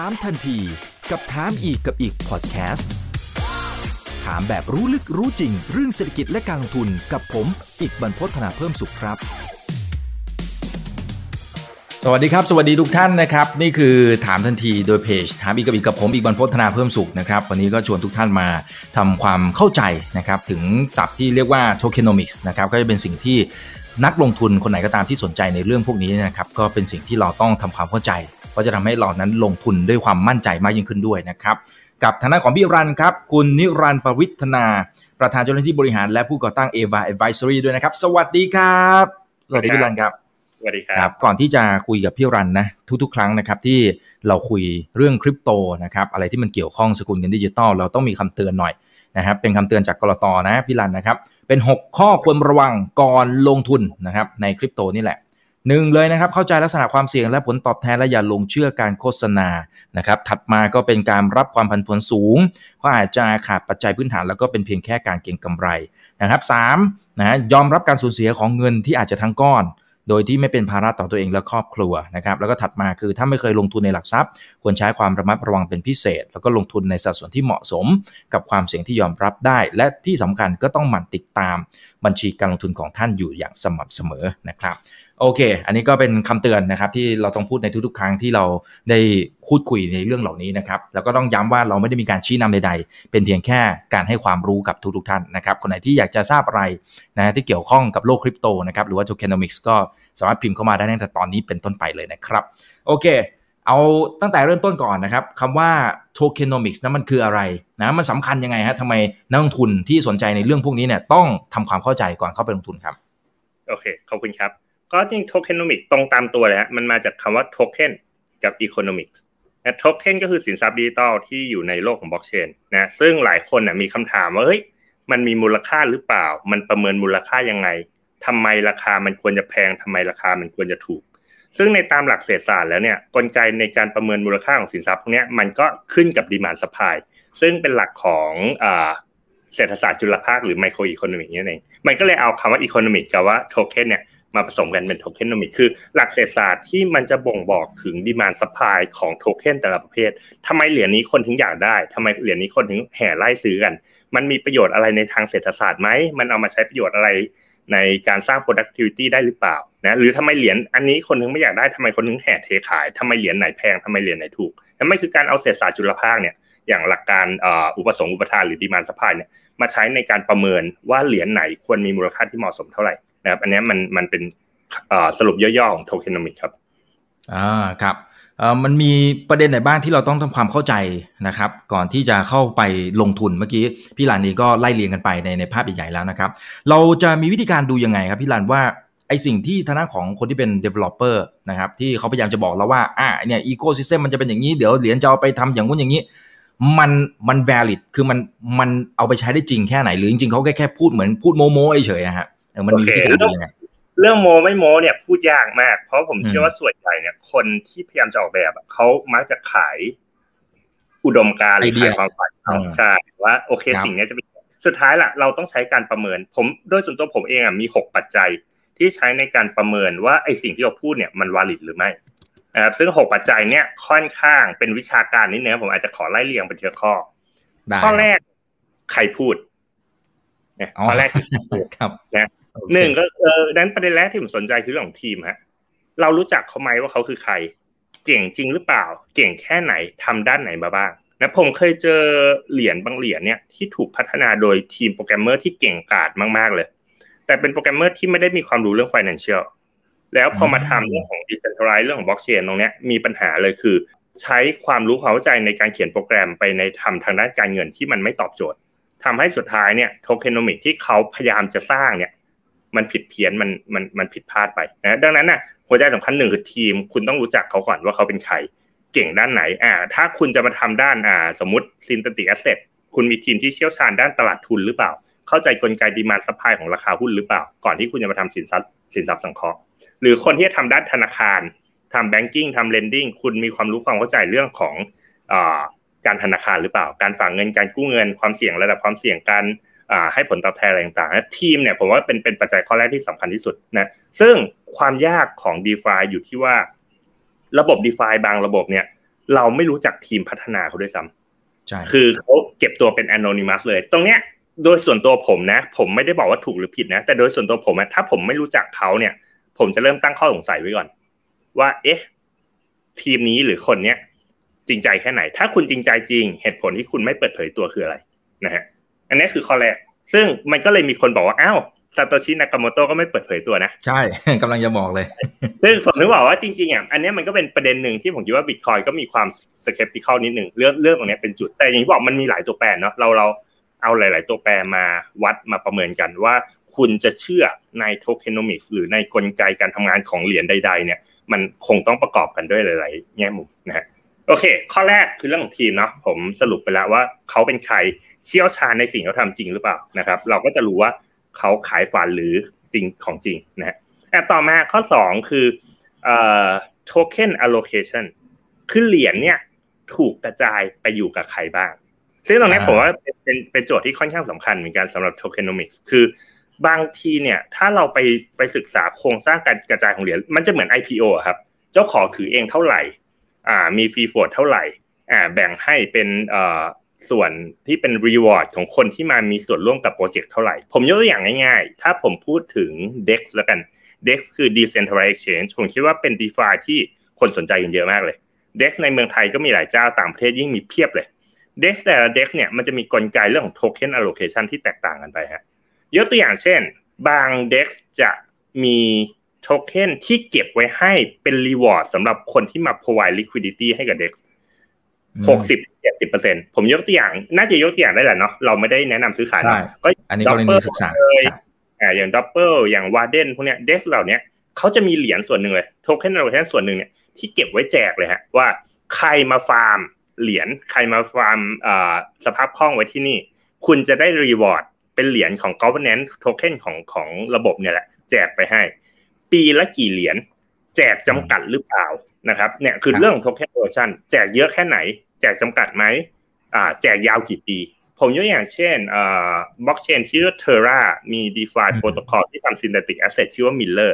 ถามทันทีกับถามอีกกับอีกพอดแคสต์ถามแบบรู้ลึกรู้จริง เรื่องเศรษฐกิจและการลงทุนกับผม อีกบรรพฒนาเพิ่มสุขครับ สวัสดีครับ สวัสดีทุกท่านนะครับ นี่คือถามทันทีโดยเพจ ถามอีกกับอีกกับผมอีกบรรพฒนาเพิ่มสุขนะครับ วันนี้ก็ชวนทุกท่านมาทำความเข้าใจนะครับ ถึงศัพท์ที่เรียกว่า tokenomics นะครับก็จะเป็นสิ่งที่นักลงทุนคนไหนก็ตามที่สนใจในเรื่องพวกนี้นะครับก็เป็นสิ่งที่เราต้องทำความเข้าใจ ก็จะทำให้เรานั้นลงทุนด้วยความมั่นใจมากยิ่งขึ้นด้วยนะครับ กับทางด้านของพี่รันครับ คุณนิรันดร์ประวิทนา ประธานเจ้าหน้าที่บริหารและผู้ก่อตั้ง Ava Advisory ด้วยนะครับ สวัสดีครับ สวัสดีพี่รันครับสวัสดีครับก่อนที่จะคุยกับพี่รันนะทุกๆ ครั้งนะครับที่เราคุยเรื่องคริปโตนะครับอะไรที่มันเกี่ยวข้องสกุลเงินดิจิตอลเราต้องมีคำเตือนหน่อยนะครับเป็นคำเตือนจากกรตนะพี่รันนะครับเป็น 6 ข้อควรระวังก่อนลงทุนนะครับในคริปโตนี่แหละ หนึ่งเลยนะครับเข้าใจลักษณะความเสี่ยงและผลตอบแทนและอย่าลงเชื่อการโฆษณานะครับถัดมาก็เป็นการรับความผันผวนสูง เพราะอาจจะขาดปัจจัยพื้นฐานแล้วก็เป็นเพียงแค่การเก็งกำไรนะครับสามนะยอมรับการสูญเสียของเงินที่อาจจะทั้งก้อน โดยที่ไม่เป็นภาระต่อตัวเองและครอบครัวนะครับแล้วก็ถัดมาคือถ้าไม่เคยลงทุนในหลักทรัพย์ ควรใช้ความระมัดระวังเป็นพิเศษ แล้วก็ลงทุนในสัดส่วนที่เหมาะสม กับความเสี่ยงที่ยอมรับได้ และที่สำคัญก็ต้องหมั่นติดตาม บัญชีการลงทุนของท่านอยู่อย่างสม่ำเสมอนะครับโอเค อันนี้ก็เป็นคำเตือนนะครับที่เราต้องพูดในทุกๆ ครั้งที่เราได้พูดคุยในเรื่องเหล่านี้นะครับแล้วก็ต้องย้ำว่าเราไม่ได้มีการชี้นำใดๆ เป็นเพียงแค่การให้ความรู้กับทุกๆ ท่านนะครับคนไหนที่อยากจะทราบอะไรนะที่เกี่ยวข้องกับโลกคริปโตนะครับหรือว่า tokenomics ก็สามารถพิมพ์เข้ามาได้ตั้งแต่ตอนนี้เป็นต้นไปเลยนะครับโอเค เอาตั้งแต่เริ่มต้นก่อนนะครับคำว่า tokenomics นั้นมันคืออะไรนะมันสำคัญยังไงฮะทำไมนักลงทุนที่สนใจในเรื่องพวกนี้เนี่ยต้องทำความเข้าใจก่อนเข้าไปลงทุนครับ โอเค ขอบคุณครับ ก็จริง tokenomics ตรงตามตัวเลยฮะมันมาจากคำว่าโทเค็นกับ economics นะโทเค็นก็คือสินทรัพย์ดิจิตอลที่อยู่ในโลกของบล็อกเชนนะซึ่งหลายคนนะมีคำถามว่าเฮ้ยมันมีมูลค่าหรือเปล่า มันประเมินมูลค่ายังไงทำไมราคามันควรจะแพงทำไมราคามันควรจะถูก ซึ่งในตามหลักเศรษฐศาสตร์แล้วเนี่ยกลไกในการประเมินมูลค่าของสินทรัพย์พวกนี้มันก็ขึ้นกับ demand supply ซึ่งเป็นหลักของเศรษฐศาสตร์จุลภาคหรือ microeconomic นี่เองมันก็เลยเอาคำว่า economic กับว่าโทเค็นเนี่ยมาผสมกันเป็น tokenomic คือหลักเศรษฐศาสตร์ที่มันจะบ่งบอกถึง demand supply ของโทเค็นแต่ละประเภททำไมเหรียญนี้คนถึงอยากได้ทำไมเหรียญนี้คนถึงแห่ไล่ซื้อกัน มันมีประโยชน์อะไรในทางเศรษฐศาสตร์ไหมมันเอามาใช้ประโยชน์อะไรในการสร้าง productivity ได้หรือเปล่า นะหรือทำไมเหรียญอันนี้คนถึงไม่อยากได้ทำไมคนถึงแห่เทขายทำไมเหรียญไหนแพงทำไมเหรียญไหนถูกนั่นก็คือการเอาเศรษฐศาสตร์จุลภาคเนี่ยอย่างหลักการอุปสงค์อุปทานหรือ demand supply เนี่ยมาใช้ในการประเมินว่าเหรียญไหนควรมีมูลค่าที่เหมาะสมเท่าไหร่นะครับอันนี้มันมันเป็นสรุปย่อๆของ tokenomic ครับอ่าครับมันมีประเด็นไหนบ้างที่เราต้องทำความเข้าใจนะครับ ก่อนที่จะเข้าไปลงทุนเมื่อกี้พี่ลานนี้ก็ไล่เรียงกันไปในในภาพใหญ่ๆแล้วนะครับ เราจะมีวิธีการดูยังไงครับพี่ลานว่า อสิ่งที่ทางด้านของคนที่เป็น developer นะครับที่เขาพยายามจะบอกเราว่าอ่าเนี่ย ecosystem มันจะเป็นอย่างนี้เดี๋ยวเหรียญจะเอาไปทำอย่างงู้นอย่างนี้ มันมัน valid คือมันมันเอาไปใช้ได้จริงแค่ไหน หรือจริงๆเขาแค่แค่พูดเหมือนพูดโม้ๆเฉยๆฮะมันมีวิธีการดูยังไงเรื่องโม้ไม่โม้เนี่ยพูดยากมาก เพราะผมเชื่อว่าส่วนใหญ่เนี่ย คนที่พยายามจะออกแบบเขามักจะขายอุดมการณ์หรือขายความฝันใช่ว่าโอเคสิ่งนี้จะเป็นสุดท้ายล่ะ เราต้องใช้การประเมิน ผมโดยส่วนตัวผมเองอะมีหกปัจจัย ที่ใช้ในการประเมินว่าไอ้สิ่งที่เราพูดเนี่ยมันวาลิดหรือไม่นะครับซึ่งหกปัจจัยเนี่ยค่อนข้างเป็นวิชาการนิดนึงผมอาจจะขอไล่เรียงเป็นทีละข้อ ข้อแรกใครพูดข้อแรกครับนะหนึ่งก็เออนั้นประเด็นแรกที่ผมสนใจคือเรื่องของทีมฮะเรารู้จักเขาไหมว่าเขาคือใคร เก่งจริงหรือเปล่า เก่งแค่ไหนทำด้านไหนมาบ้างนะผมเคยเจอเหรียญบางเหรียญเนี่ยที่ถูกพัฒนาโดยทีมโปรแกรมเมอร์ที่เก่งกาจมากๆเลย แต่เป็นโปรแกรมเมอร์ที่ไม่ได้มีความรู้เรื่อง financial แล้วพอมาทำเรื่องของ decentralized เรื่องของ blockchain ตรงนี้มีปัญหาเลยคือ ใช้ความรู้ความเข้าใจในการเขียนโปรแกรมไปในทำทางด้านการเงินที่มันไม่ตอบโจทย์ทำให้สุดท้ายเนี่ย tokenomic ที่เขาพยายามจะสร้างเนี่ยมันผิดเพี้ยนมันมันมันผิดพลาดไปนะดังนั้นน่ะหัวใจสำคัญหนึ่งคือทีม คุณต้องรู้จักเขาก่อนว่าเขาเป็นใคร เก่งด้านไหนอ่าถ้าคุณจะมาทำด้านอ่าสมมติ synthetic assetคุณมีทีมที่เชี่ยวชาญด้านตลาดทุนหรือเปล่า เข้าใจกลไก demand supply ของราคาหุ้นหรือเปล่า ก่อนที่คุณจะมาทำสินทรัพย์สินทรัพย์สังเคราะห์หรือคนที่จะทำด้านธนาคารทำ banking ทำ lending คุณมีความรู้ความเข้าใจเรื่องของการธนาคารหรือเปล่า การฝากเงินการกู้เงินความเสี่ยงระดับความเสี่ยงการให้ผลตอบแทนอะไรต่างๆทีมเนี่ยผมว่าเป็นเป็นปัจจัยข้อแรกที่สำคัญที่สุดนะซึ่งความยากของ d e f าอยู่ที่ว่าระบบ d e f าบางระบบเนี่ย เราไม่รู้จักทีมพัฒนาเขาด้วยซ้ำใช่คือเขาเก็บตัวเป็นอนอนิมัสเลย ตรงเนี้ย โดยส่วนตัวผมนะ ผมไม่ได้บอกว่าถูกหรือผิดนะ แต่โดยส่วนตัวผมถ้าผมไม่รู้จักเขาเนี่ย ผมจะเริ่มตั้งข้อสงสัยไว้ก่อน ว่า เอ๊ะ ทีมนี้หรือคนเนี้ยจริงใจแค่ไหน ถ้าคุณจริงใจจริง เหตุผลที่คุณไม่เปิดเผยตัวคืออะไรนะฮะอันนี้คือข้อแรกซึ่งมันก็เลยมีคนบอกว่าอ้าวซาโตชินากาโมโตะก็ไม่เปิดเผยตัวนะ ใช่กำลังจะบอกเลย ซึ่งผมนึกบอกว่าจริงๆอะอันนี้มันก็เป็นประเด็นหนึ่งที่ผมคิดว่าบิตคอยก็มีความสเกปติคอลนิดหนึ่งเรื่องเรื่องตรงนี้เป็นจุด แต่อย่างที่บอกมันมีหลายตัวแปรเนาะเราเรา เอาหลาย ๆ ตัวแปรมาวัดมาประเมินกันว่า คุณจะเชื่อในโทเคนอมิกส์หรือในกลไกการทำงานของเหรียญใด ๆ เนี่ย มันคงต้องประกอบกันด้วยหลาย ๆ แง่มุมนะฮะโอเค ข้อแรกคือเรื่องของทีมเนาะผมสรุปไปแล้วว่าเขาเป็นใครเชี่ยวชาญในสิ่งเขาทาจริงหรือเปล่านะครับ เราก็จะรู้ว่าเขาขายฝันหรือจริงของจริงนะฮะต่อมาข้อสองคือเอ่อ token allocation คือเหรียญเนี่ยถูกกระจายไปอยู่กับใครบ้าง ซึ่งตรงนี้ผมว่าเป็นเป็นโจทย์ที่ค่อนข้างสำคัญเหมือนกันสำหรับ tokenomics คือบางทีเนี่ยถ้าเราไปไปศึกษาโครงสร้างการกระจายของเหรียญมันจะเหมือน IPO ครับ เจ้าของถือเองเท่าไหร่อ่ามีฟรีโฟดเท่าไหร่อ่าแบ่งให้เป็นเอ่อส่วนที่เป็น reward ของคนที่มามีส่วนร่วมกับโปรเจกต์เท่าไหร่ ผมยกตัวอย่างง่ายๆ ถ้าผมพูดถึง DEX แล้วกัน DEX คือ Decentralized Exchange ผมคิดว่าเป็น DeFi ที่คนสนใจกันเยอะมากเลย DEX ในเมืองไทยก็มีหลายเจ้าต่างประเทศยิ่งมีเพียบเลย DEX แต่ละ DEX เนี่ยมันจะมีกลไกเรื่องของ Token Allocation ที่แตกต่างกันไปฮะยกตัวอย่างเช่น บาง DEX จะมีโทเค็นที่เก็บไว้ให้เป็น reward สำหรับคนที่มา provide liquidity ให้กับ DEX หกสิบเจ็ดสิบเปอร์เซ็นผมยกตัวอย่าง น่าจะยกตัวอย่างได้แหละเนาะเราไม่ได้แนะนำซื้อขายก็อันนี้กรณีศึกษาอ่าอย่างดับเบิลอย่างวาเดนพวกเนี้ย DEX เหล่านี้เขาจะมีเหรียญส่วนหนึ่งเลย token allocation ส่วนหนึ่งเนี่ยที่เก็บไว้แจกเลยฮะว่าใครมาฟาร์ม เหรียญใครมาฟาร์มสภาพคล่องไว้ที่นี่ คุณจะได้ reward เป็นเหรียญของ governance token ของของระบบเนี่ยแหละ แจกไปให้ ปีละกี่เหรียญแจกจำกัดหรือเปล่านะครับเนี่ยคือเรื่องของ token version แจกเยอะแค่ไหน แจกจำกัดไหมอ่าแจกยาวกี่ปี ผมยกอย่างเช่นอ่าบล็อกเชนที่เรียกเทอร่ามี DeFi protocol ที่ทำ synthetic asset ชื่อว่า Miller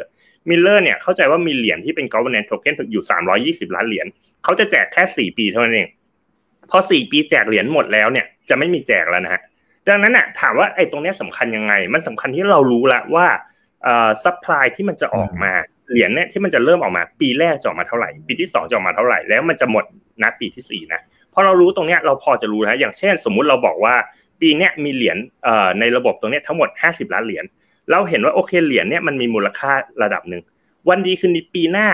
Miller เนี่ยเข้าใจว่ามีเหรียญที่เป็น governance token อยู่ 320 ล้านเหรียญเขาจะแจกแค่ 4 ปีเท่านั้นเอง พอ4ปีแจกเหรียญหมดแล้วเนี่ยจะไม่มีแจกแล้วนะฮะดังนั้นน่ะถามว่าไอ้ตรงนี้สำคัญยังไง มันสำคัญที่เรารู้ล้วว่าเอ่อ supply ที่มันจะออกมาเหรียญเนี่ยที่มันจะเริ่มออกมา ปีแรกจะออกมาเท่าไหร่ ปีที่สองจะออกมาเท่าไหร่ แล้วมันจะหมดณปีที่สี่นะพอเรารู้ตรงเนี้ยเราพอจะรู้นะอย่างเช่น สมมุติเราบอกว่า ปีเนี้ยมีเหรียญเอ่อในระบบตรงเนี้ยทั้งหมดห้าสิบล้านเหรียญเราเห็นว่าโอเคเหรียญเนี้ยมันมีมูลค่าระดับหนึ่งวันดีคืนดีปีหน้า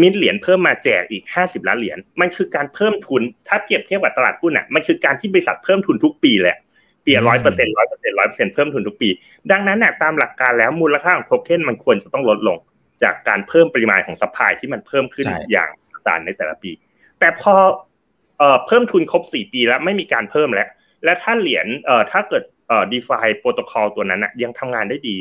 มินเหรียญเพิ่มมาแจกอีกห้าสิบล้านเหรียญมันคือการเพิ่มทุนถ้าเทียบเทียบกับตลาดหุ้นอะมันคือการที่บริษัทเพิ่มทุนทุกปีแหละปีร้อยเปอร์เซ็นต์ร้อยเปอร์เซ็นต์ร้อยเปอร์เซ็นต์เพิ่มทุนทุกปี ดังนั้นน่ะตามหลักการแล้วมูลค่าของโทเค็นมันควรจะต้องลดลง จากการเพิ่มปริมาณของ supply ที่มันเพิ่มขึ้นอย่างมหาศาลในแต่ละปี แต่พอเอ่อเพิ่มทุนครบ4ปีแล้วไม่มีการเพิ่มแล้ว และถ้าเหรียญเอ่อถ้าเกิดเอ่อ DeFi โปรโตคอลตัวนั้นนะยังทำงานได้ดี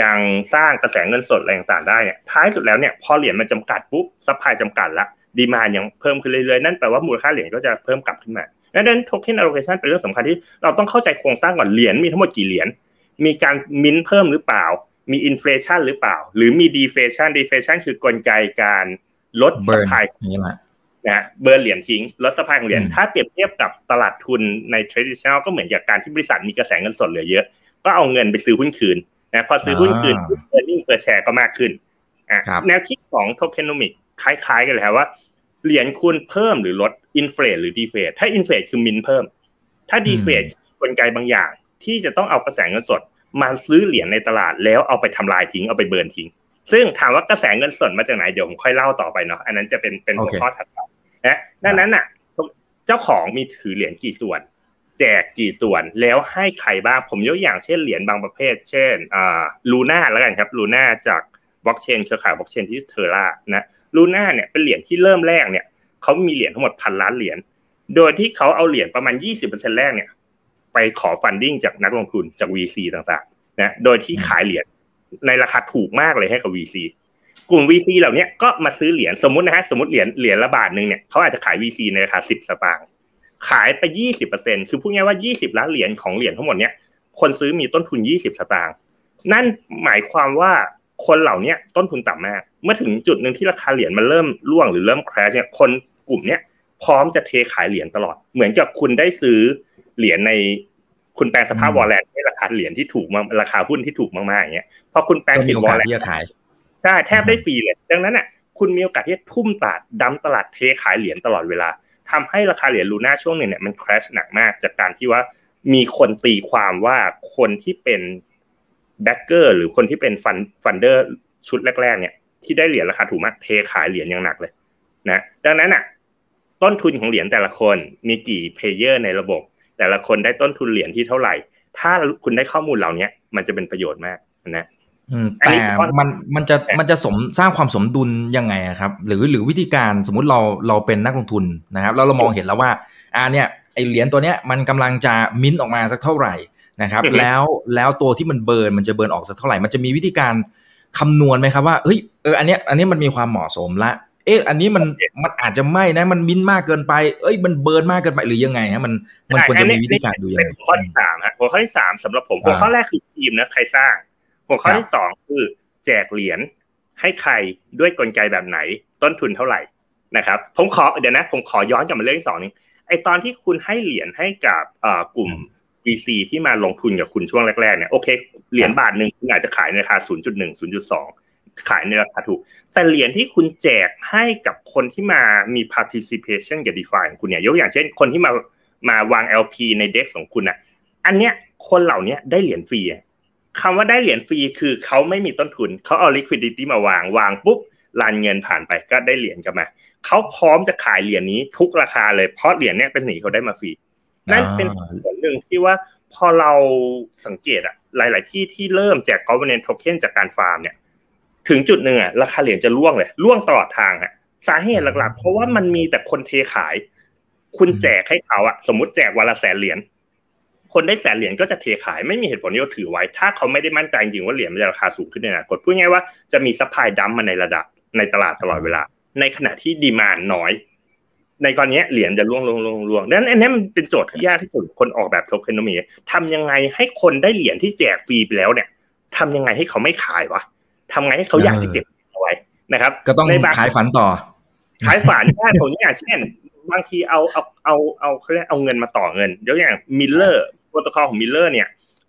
ยังสร้างกระแสเงินสดอะไรต่างๆได้เนี่ยท้ายสุดแล้วเนี่ยพอเหรียญมันจำกัดปุ๊บ supply จำกัดละ demand ยังเพิ่มขึ้นเรื่อยๆ นั่นแปลว่ามูลค่าเหรียญก็จะเพิ่มกลับขึ้นมาดังนั้น token allocation เป็นเรื่องสำคัญที่เราต้องเข้าใจโครงสร้างก่อนเหรียญมีทั้งหมดกี่เหรียญมีการมินเพิ่มหรือเปล่า มี inflation หรือเปล่า หรือมี deflation deflation คือกลไกการลด supply นะ burn เหรียญทิ้งลด supply ของเหรียญถ้าเปรียบเทียบกับตลาดทุนใน traditional ก็เหมือนกับการที่บริษัทมีกระแสเงินสดเหลือเยอะ ก็เอาเงินไปซื้อหุ้นคืน นะพอซื้อหุ้นคืน earning per share ก็มากขึ้นอ่าแนวคิดของ tokenomicsคล้าย ๆ กันเลยครับว่าเหรียญคุณเพิ่มหรือลด inflate หรือ deflate ถ้า inflate คือมินเพิ่ม ถ้า deflate กลไกบางอย่าง ที่จะต้องเอากระแสเงินสด มาซื้อเหรียญในตลาดแล้วเอาไปทำลายทิ้งเอาไป burn ทิ้ง ซึ่งถามว่ากระแสเงินสดมาจากไหนเดี๋ยวผมค่อยเล่าต่อไปเนาะอันนั้นจะเป็นเป็นหัวข้อถัดไปนะดังนั้นอะ เจ้าของมีถือเหรียญกี่ส่วน แจกกี่ส่วนแล้วให้ใครบ้าง ผมยกอย่างเช่นเหรียญบางประเภท เช่นอ่าLuna แล้วกันครับ Luna จากบล็อกเชนเครือข่ายบล็อกเชนที่ Terra นะ Luna เนี่ยเป็นเหรียญที่เริ่มแรกเนี่ยเขามีเหรียญทั้งหมดพันล้านเหรียญโดยที่เขาเอาเหรียญประมาณ 20%แรกเนี่ย ไปขอ funding จากนักลงทุนจาก VC ต่างๆนะโดยที่ขายเหรียญในราคาถูกมากเลยให้กับ VC กลุ่ม VC เหล่านี้ก็มาซื้อเหรียญสมมตินะฮะสมมติเหรียญเหรียญละบาทหนึ่งเนี่ยเขาอาจจะขาย VC ในราคาสิบสตางค์ ขายไปยี่สิบเปอร์เซ็นคือพูดง่ายว่ายี่สิบล้านเหรียญของเหรียญทั้งหมดเนี้ยคนซื้อมีต้นทุนยี่สิบสตางค์นั่นหมายความว่าคนเหล่านี้ต้นทุนต่ำมาก เมื่อถึงจุดหนึ่งที่ราคาเหรียญมันเริ่มร่วงหรือเริ่ม crash เนี่ยคนกลุ่มเนี้ยพร้อมจะเทขายเหรียญตลอด เหมือนกับคุณได้ซื้อเหรียญในคุณแปลงสภาพ warrant ในราคาเหรียญที่ถูกมาราคาหุ้นที่ถูกมากๆอย่างเงี้ยพอคุณแปลงสิทธิ์ warrant ที่จะขายใช่แทบได้ฟรีเลย ดังนั้นอะคุณมีโอกาสที่จะทุ่มตลาด dump ตลาดเทขายเหรียญตลอดเวลา ทำให้ราคาเหรียญ Luna ช่วงหนึ่งเนี่ยมัน crash หนักมาก จากการที่ว่ามีคนตีความว่าคนที่เป็น backer หรือคนที่เป็น fund funder ชุดแรก ๆ เนี่ยที่ได้เหรียญราคาถูกมากเทขายเหรียญอย่างหนักเลยนะดังนั้นอะต้นทุนของเหรียญแต่ละคนมีกี่ player ในระบบ แต่ละคนได้ต้นทุนเหรียญที่เท่าไหร่ ถ้าคุณได้ข้อมูลเหล่านี้มันจะเป็นประโยชน์มากนะ แต่มันมันจะมันจะสมสร้างความสมดุลยังไงครับ หรือหรือวิธีการสมมุติเราเราเป็นนักลงทุนนะครับแล้วเรามองเห็นแล้วว่าอ่าเนี่ยไอเหรียญตัวเนี้ยมันกำลังจะมิ้นออกมาสักเท่าไหร่นะครับ แล้วแล้วตัวที่มันเบิร์นมันจะเบิร์นออกสักเท่าไหร่ มันจะมีวิธีการคำนวณไหมครับว่าเฮ้ยเอออันเนี้ยอันนี้มันมีความเหมาะสมละเอ๊ะอันนี้มันมันอาจจะไม่นะมันมิ้นมากเกินไป เอ้ยมันเบิร์นมากเกินไปหรือยังไงฮะมันมันควรจะมีวิธีการดูยังไงข้อที่สามฮะหัวข้อที่สามสำหรับผมหัวข้อแรกคือทีมนะใครสร้าง หัวข้อที่สองคือแจกเหรียญให้ใครด้วยกลไกแบบไหน ต้นทุนเท่าไหร่นะครับผมขอเดี๋ยวนะ ผมขอย้อนกลับมาเรื่องที่สองนี้ไอตอนที่คุณให้เหรียญให้กับกลุ่ม VC ที่มาลงทุนกับคุณช่วงแรกๆเนี่ยโอเคเหรียญบาทหนึ่งคุณอาจจะขายในราคา 0.1 0.2 ขายในราคาถูก แต่เหรียญที่คุณแจกให้กับคนที่มามี participation กับ DeFi ของคุณเนี่ยยกอย่างเช่น คนที่มามาวาง LP ใน DEX ของคุณอะอันเนี้ยคนเหล่านี้ได้เหรียญฟรี คำว่าได้เหรียญฟรีคือเขาไม่มีต้นทุน เขาเอา liquidity มาวางวางปุ๊บรันเงินผ่านไปก็ได้เหรียญกลับมาเขาพร้อมจะขายเหรียญนี้ทุกราคาเลยเพราะเหรียญเนี้ยเป็นหนีเขาได้มาฟรีนั่นเป็นส่วนหนึ่งที่ว่าพอเราสังเกตอะหลาย ๆ ที่ที่เริ่มแจก governance token จากการฟาร์มเนี่ย ถึงจุดหนึ่งอะราคาเหรียญจะล่วงเลยล่วงตลอดทางอะสาเหตุหลัก ๆ เพราะว่ามันมีแต่คนเทขาย คุณแจกให้เขาอะสมมติแจกวันละแสนเหรียญ คนได้แสนเหรียญก็จะเทขายไม่มีเหตุผลที่เขาถือไว้ ถ้าเขาไม่ได้มั่นใจจริงว่าเหรียญมันจะราคาสูงขึ้นในอนาคตพูดง่ายว่าจะมี supply dump มาในระดับในตลาดตลอดเวลา ในขณะที่ demand น้อย ในกรณีเหรียญจะร่วงลงลงลงดังนั้นอันนี้มันเป็นโจทย์ที่ยากที่สุดคนออกแบบ tokenomics ทำยังไงให้คนได้เหรียญที่แจกฟรีไปแล้วเนี่ยทำยังไงให้เขาไม่ขายวะทำไงให้เขาอยากจะเก็บเอาไว้นะครับ ก็ต้องขายฝันต่อขายฝันได้ผมอย่างเช่น บางทีเอาเอาเอาเอาเขาเรียกเอาเงินมาต่อเงินยกอย่าง Mirror Protocol ของ Mirror เนี่ย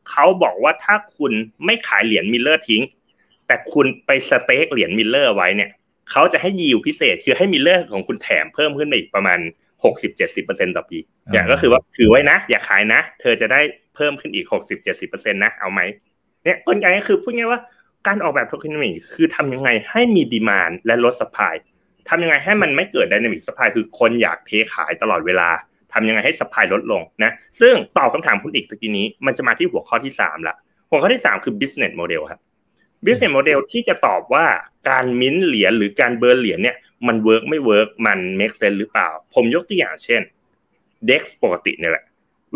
เขาบอกว่าถ้าคุณไม่ขายเหรียญ Mirror ทิ้ง แต่คุณไป stake เหรียญ Mirror ไว้เนี่ยเขาจะให้ยิวพิเศษ คือให้ Mirror ของคุณแถมเพิ่มขึ้นไปอีกประมาณหกสิบเจ็ดสิบเปอร์เซ็นต่อปีอย่างก็คือว่าถือไว้นะ อย่าขายนะ เธอจะได้เพิ่มขึ้นอีกหกสิบเจ็ดสิบเปอร์เซ็นนะเอาไหมเนี่ยกลไกก็คือพูดง่ายว่าการออกแบบ tokenomics คือทำยังไงให้มี demand และลด supply ทำยังไงให้มันไม่เกิด dynamic supply คือคนอยากเทขายตลอดเวลาทำยังไงให้ supply ลดลงนะซึ่งตอบคำถามคุณอีกตะกี้นี้มันจะมาที่หัวข้อที่สามละหัวข้อที่สามคือ business model ครับ business model ที่จะตอบว่าการมิ้นเหรียญหรือการ burn เหรียญเนี่ยมัน work ไม่ work มัน make sense หรือเปล่า ผมยกตัวอย่างเช่น DEX ปกติเนี่ยแหละ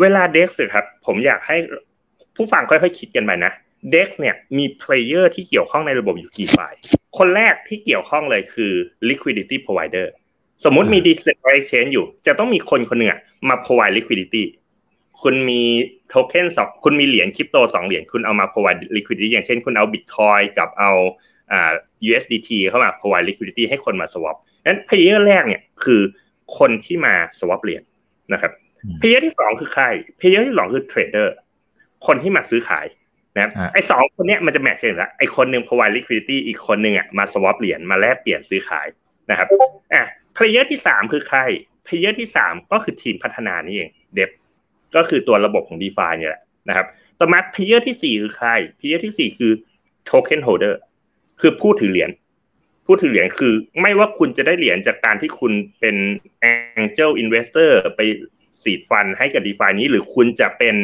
เวลา DEX ครับผมอยากให้ผู้ฟังค่อยๆคิดกันไปนะ DEX เนี่ยมี player ที่เกี่ยวข้องในระบบอยู่กี่ฝ่าย คนแรกที่เกี่ยวข้องเลยคือ liquidity provider สมมุติมี decentralized exchange อยู่ จะต้องมีคนคนหนึ่งมา provide liquidity คุณมีโทเค็นสองคุณมีเหรียญคริปโตสองเหรียญคุณเอามา provide liquidity อย่างเช่นคุณเอา bitcoin กับเอาอ่า USDT เข้ามา provide liquidity ให้คนมา swap นั้น player แรกเนี่ยคือคนที่มา swap เหรียญนะครับ player ที่สองคือใคร player ที่สองคือ trader คนที่มาซื้อขาย นะไอ้สองคนเนี้ยมันจะ match กันละไอ้คนหนึ่ง provide liquidity อีกคนหนึ่งอะมา swap เหรียญมาแลกเปลี่ยนซื้อขายนะครับอะ player ที่สามคือใคร player ที่สามก็คือทีมพัฒนานี่เอง dev ก็คือตัวระบบของ d e f าเนี่ยแหละนะครับต่อมา player ที่สี่คือใคร player ที่สี่คือ token holder คือผู้ถือเหรียญผู้ถือเหรียญคือ ไม่ว่าคุณจะได้เหรียญจากการที่คุณเป็น Angel Investor ไปseed fund ให้กับ DeFi นี้ หรือคุณจะเป็น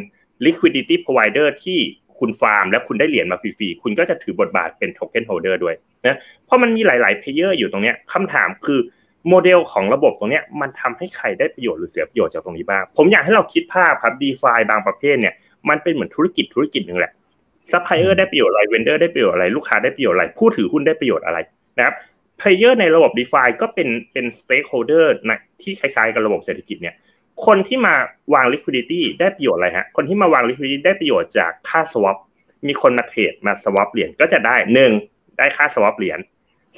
liquidity provider ที่ คุณฟาร์ม และคุณได้เหรียญมาฟรีๆ คุณก็จะถือบทบาทเป็น token holder ด้วยนะเพราะมันมีหลายๆ player อยู่ตรงนี้คำถามคือโมเดลของระบบตรงนี้มันทำให้ใครได้ประโยชน์หรือเสียประโยชน์จากตรงนี้บ้าง ผมอยากให้เราคิดภาพครับ DeFi บางประเภทเนี่ยมันเป็นเหมือนธุรกิจธุรกิจหนึ่งแหละซัพพลายเออร์ได้ประโยชน์อะไร vendor ได้ประโยชน์อะไรลูกค้าได้ประโยชน์อะไรผู้ถือหุ้นได้ประโยชน์อะไรนะครับเพลเยอร์ในระบบ d e f าก็เป็นเป็น stakeholderที่คล้ายๆกับระบบเศรษฐกิจเนี่ย คนที่มาวาง liquidity ได้ประโยชน์อะไรฮะ คนที่มาวาง liquidity ได้ประโยชน์จากค่า swap มีคนมา trade มา swap เหรียญก็จะได้หนึ่งได้ค่า swap เหรียญ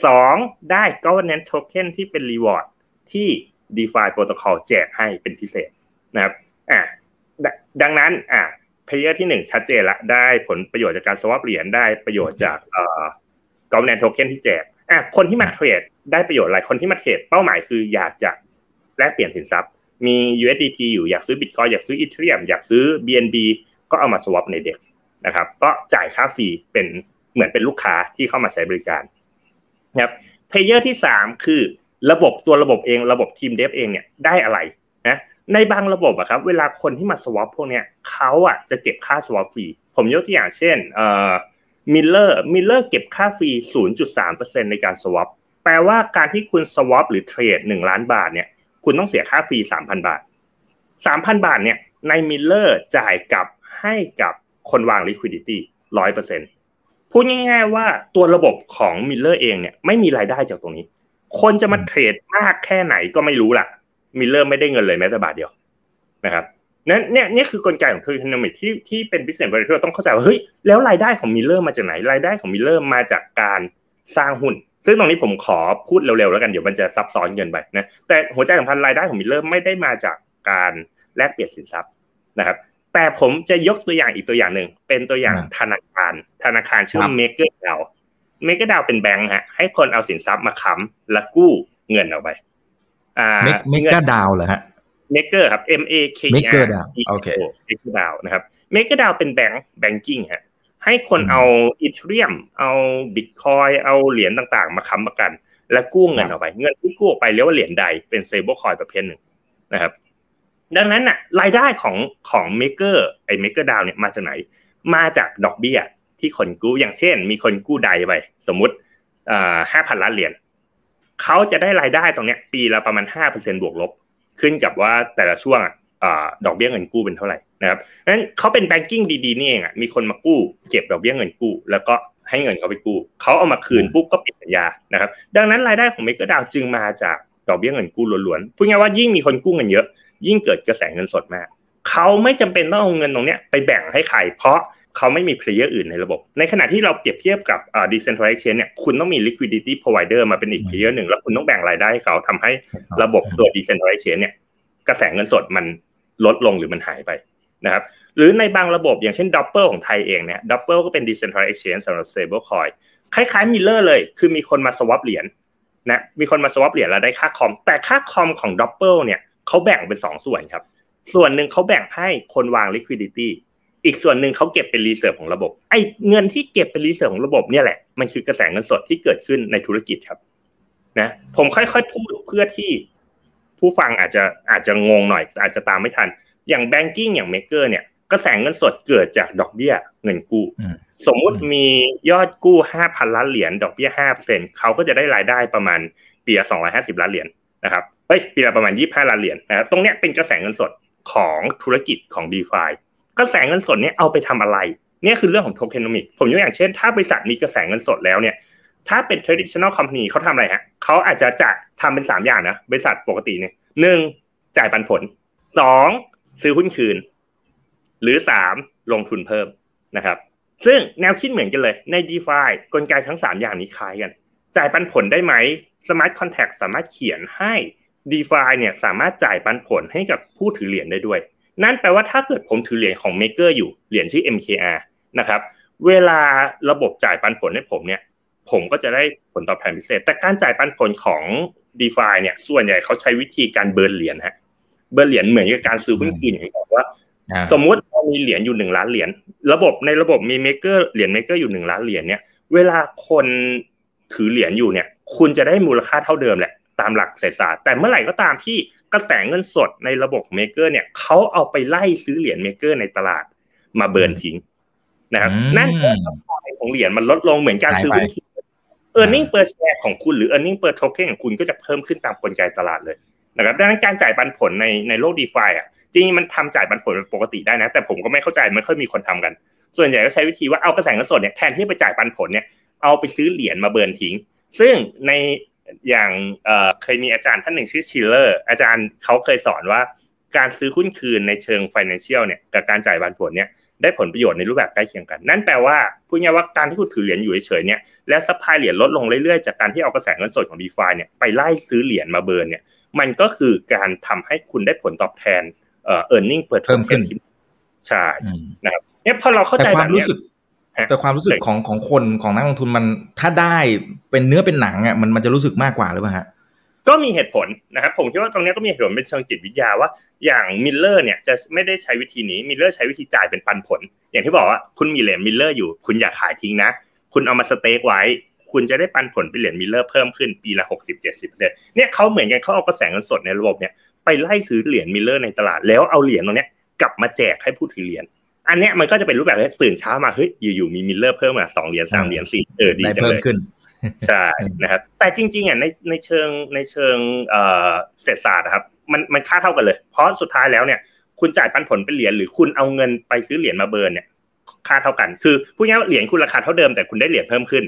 สองได้ governance token ที่เป็น reward ที่ DeFi Protocol แจกให้เป็นพิเศษนะครับอ่าดังนั้นอ่า player ที่หนึ่งชัดเจนละได้ผลประโยชน์จากการ swap เหรียญได้ประโยชน์จากเอ่อ governance token ที่แจกอะคนที่มา trade ได้ประโยชน์อะไรคนที่มา trade เป้าหมายคืออยากจะแลกเปลี่ยนสินทรัพย์ มี USDT อยู่อยากซื้อ Bitcoin อยากซื้อ Ethereum อยากซื้อ BNB ก็เอามา swap ใน DEX นะครับ ก็จ่ายค่า fee เป็นเหมือนเป็นลูกค้าที่เข้ามาใช้บริการนะครับ player ที่สามคือระบบตัวระบบเองระบบทีม dev เองเนี่ยได้อะไรนะในบางระบบอะครับเวลาคนที่มา swap พวกเนี้ยเขาอะจะเก็บค่า swap feeผมยกตัวอย่างเช่นเอ่อ Mirror Mirror เก็บค่า fee 0.3%ในการ swap แปลว่าการที่คุณ swap หรือ trade 1ล้านบาทเนี่ย คุณต้องเสียค่า fee 3,000บาท3,000บาทเนี่ยใน Mirror จ่ายกับให้กับคนวาง liquidity ร้อยเปอร์เซ็นพูดง่าย ๆ ว่าตัวระบบของ Mirror เองเนี่ยไม่มีรายได้จากตรงนี้ คนจะมาเทรดมากแค่ไหนก็ไม่รู้ล่ะ Mirror ไม่ได้เงินเลยแม้แต่บาทเดียวนะครับนั้นเนี่ยนี่คือกลไกของเทอร์มินที่ที่เป็น business บริษัทต้องเข้าใจว่าเฮ้ยแล้วรายได้ของ Mirror มาจากไหนรายได้ของ Mirror มาจากการสร้างหุ้น ซึ่งตรงนี้ผมขอพูดเร็วๆแล้วกันเดี๋ยวมันจะซับซ้อนเกินไปนะแต่หัวใจสำคัญรายได้ของ Mirror ไม่ได้มาจากการแลกเปลี่ยนสินทรัพย์นะครับ แต่ผมจะยกตัวอย่างอีกตัวอย่างหนึ่งเป็นตัวอย่างธนาคาร ธนาคารชื่อ MakerDAO MakerDAO เป็นแบงค์ฮะให้คนเอาสินทรัพย์มาค้ำและกู้เงินเอาไปอ่า MakerDAO เหรอฮะ Maker ครับ M A K E R โอเค MakerDAO นะครับ MakerDAO เป็นแบงค์ banking ฮะ ให้คนเอา Ethereum เอาบิตคอยเอาเหรียญต่างๆ มาค้ำประกัน และกู้เงินเอาไป เงินที่กู้ไปเรียกว่าเหรียญ DAI เป็น stable coin ประเภทหนึ่งนะครับ ดังนั้นน่ะ รายได้ของของ Maker ไอ้ MakerDAO เนี่ยมาจากไหน มาจากดอกเบี้ยที่คนกู้อย่างเช่น มีคนกู้ DAI ไป สมมุติห้าพันล้านเหรียญเขาจะได้รายได้ตรงเนี้ย ปีละประมาณห้าเปอร์เซ็นบวกลบ ขึ้นกับว่าแต่ละช่วง ดอกเบี้ยเงินกู้เป็นเท่าไหร่นะครับนั้นเขาเป็น banking ดีๆนี่เองอะมีคนมากู้เก็บดอกเบี้ยเงินกู้ แล้วก็ให้เงินเขาไปกู้เขาเอามาคืนปุ๊บก็ปิดสัญญานะครับดังนั้นรายได้ของ MakerDAO จึงมาจากดอกเบี้ยเงินกู้ล้วนๆพูดง่ายว่ายิ่งมีคนกู้เงินเยอะ ยิ่งเกิดกระแสเงินสดมากเขาไม่จำเป็นต้องเอาเงินตรงนี้ไปแบ่งให้ใครเพราะเขาไม่มี player อื่นในระบบ ในขณะที่เราเปรียบเทียบกับอ่า decentralized chain เนี่ย คุณต้องมี liquidity provider มาเป็นอีก player หนึ่ง แล้วคุณต้องแบ่งรายได้ให้เขาทำให้ระบบตัว decentralized chain เนี่ย กระแสเงินสดมัน ลดลงหรือมันหายไปนะครับหรือในบางระบบอย่างเช่น Dopple ของไทยเองเนี่ย Dopple ก็เป็น decentralized exchange สำหรับ stable coin คล้ายๆ Mirror เลย คือมีคนมา swap เหรียญนะมีคนมา swap เหรียญแล้วได้ค่าคอม แต่ค่าคอมของ Doppel เนี่ยเขาแบ่งเป็นสองส่วนครับ ส่วนหนึ่งเขาแบ่งให้คนวาง liquidity อีกส่วนหนึ่งเขาเก็บเป็น reserve ของระบบ ไอ้เงินที่เก็บเป็น reserve ของระบบเนี่ยแหละ มันคือกระแสเงินสดที่เกิดขึ้นในธุรกิจครับนะผมค่อยๆพูดเพื่อที่ ผู้ฟังอาจจะอาจจะงงหน่อย อาจจะตามไม่ทัน อย่าง banking อย่าง Maker เนี่ยกระแสเงินสดเกิดจากดอกเบี้ยเงินกู้ สมมุติมียอดกู้ห้าพันล้านเหรียญดอกเบี้ยห้าเปอร์เซ็นเขาก็จะได้รายได้ประมาณปีละสองร้อยห้าสิบล้านเหรียญนะครับเฮ้ยปีละประมาณยี่ห้าล้านเหรียญนะครับตรงเนี้ยเป็นกระแสเงินสดของธุรกิจของ d e f ากระแสเงินสดเนี้ยเอาไปทำอะไรเนี่ยคือเรื่องของโทเคนอมิกผมยกอย่างเช่น ถ้าบริษัทมีกระแสเงินสดแล้วเนี่ย ถ้าเป็น traditional company เขาทำอะไรฮะเขาอาจจะจะทำเป็นสามอย่างนะบริษัทปกติเนี่ยหนึ่งจ่ายปันผลสองซื้อหุ้นคืน หรือสามลงทุนเพิ่มนะครับ ซึ่งแนวคิดเหมือนกันเลยใน d e f ากลไกทั้งสามอย่างนี้คล้ายกัน จ่ายปันผลได้ไหม Smart Contract สามารถเขียนให้ d e f าเนี่ยสามารถจ่ายปันผลให้กับผู้ถือเหรียญได้ด้วย นั่นแปลว่าถ้าเกิดผมถือเหรียญของ Maker อยู่เหรียญชื่อ MKR นะครับเวลาระบบจ่ายปันผลให้ผมเนี่ย ผมก็จะได้ผลตอบแทนพิเศษ แต่การจ่ายปันผลของ d e f าเนี่ย ส่วนใหญ่เขาใช้วิธีการเบิร์นเหรียญฮะ เบิร์นเหรียญเหมือนกับการซื้อหุ้นคืนอย่างที่บอกว่า สมมุติเรามีเหรียญอยู่หนึ่งล้านเหรียญ ระบบในระบบมี Maker เหรียญ Maker อยู่หนึ่งล้านเหรียญเนี่ย เวลาคนถือเหรียญอยู่เนี่ย คุณจะได้มูลค่าเท่าเดิมแหละ ตามหลักเศรษฐศาสตร์ แต่เมื่อไหร่ก็ตามที่กระแสเงินสดในระบบ Maker เนี่ยเขาเอาไปไล่ซื้อเหรียญ Maker ในตลาดมา burn ทิ้งนะครับ จำนวนของเหรียญมันลดลงเหมือนการซื้อหุ้น earning per share ของคุณหรือ earning per token ของคุณก็จะเพิ่มขึ้นตามกลไกตลาดเลยนะครับดังนั้นการจ่ายปันผลในในโลก DeFi อะจริงมันทำจ่ายปันผลเป็นปกติได้นะ แต่ผมก็ไม่เข้าใจไม่ค่อยมีคนทำกัน ส่วนใหญ่ก็ใช้วิธีว่าเอากระแสเงินสดเนี่ยแทนที่ไปจ่ายปันผลเนี่ยเอาไปซื้อเหรียญมา burn ทิ้ง ซึ่งในอย่างเคยมีอาจารย์ท่านหนึ่งชื่อ Shiller อาจารย์เขาเคยสอนว่าการซื้อหุ้นคืนในเชิง financial เนี่ยกับการจ่ายปันผลเนี่ย ได้ผลประโยชน์ในรูปแบบใกล้เคียงกัน นั่นแปลว่าพูดง่ายว่าการที่คุณถือเหรียญอยู่เฉยๆเนี่ยและ supply เหรียญลดลงเรื่อยๆจากการที่เอากระแสเงินสดของ DeFi เนี่ยไปไล่ซื้อเหรียญมา burn เนี่ยมันก็คือการทำให้คุณได้ผลตอบแทนเอ่อ earning per เพิ่มขึ้นใช่นะครับเนี่ยพอเราเข้าใจแบบนี้แต่ความรู้สึกของของคนของนักลงทุนมันถ้าได้เป็นเนื้อเป็นหนังอะมันมันจะรู้สึกมากกว่าหรือเปล่าฮะ ก็มีเหตุผลนะครับผมคิดว่าตรงนี้ก็มีเหตุผลเป็นเชิงจิตวิทยาว่า อย่าง Mirror เนี่ยจะไม่ได้ใช้วิธีนี้ Mirror ใช้วิธีจ่ายเป็นปันผล อย่างที่บอกว่าคุณมีเหรียญ Mirror อยู่ คุณอย่าขายทิ้งนะ คุณเอามา stake ไว้ คุณจะได้ปันผลเป็นเหรียญ Mirror เพิ่มขึ้นปีละหกสิบเจ็ดสิบเปอร์เซ็นต์เนี่ยเขาเหมือนกันเขาเอากระแสเงินสดในระบบเนี่ยไปไล่ซื้อเหรียญ Mirror ในตลาดแล้วเอาเหรียญตรงนี้กลับมาแจกให้ผู้ถือเหรียญอันเนี้ยมันก็จะเป็นรูปแบบที่ตื่นเช้ามาเฮ้ยอยู่ๆมี Mirror เพิ่มมาสองเหรียญสามเหรียญสี่เออดีจังเลย ใช่นะครับแต่จริงๆอะในในเชิงในเชิงเอ่อเศรษฐศาสตร์ครับมันมันค่าเท่ากันเลย เพราะสุดท้ายแล้วเนี่ย คุณจ่ายปันผลเป็นเหรียญหรือคุณเอาเงินไปซื้อเหรียญมา burn เนี่ย ค่าเท่ากัน คือพูดง่ายๆเหรียญคุณราคาเท่าเดิมแต่คุณได้เหรียญเพิ่มขึ้น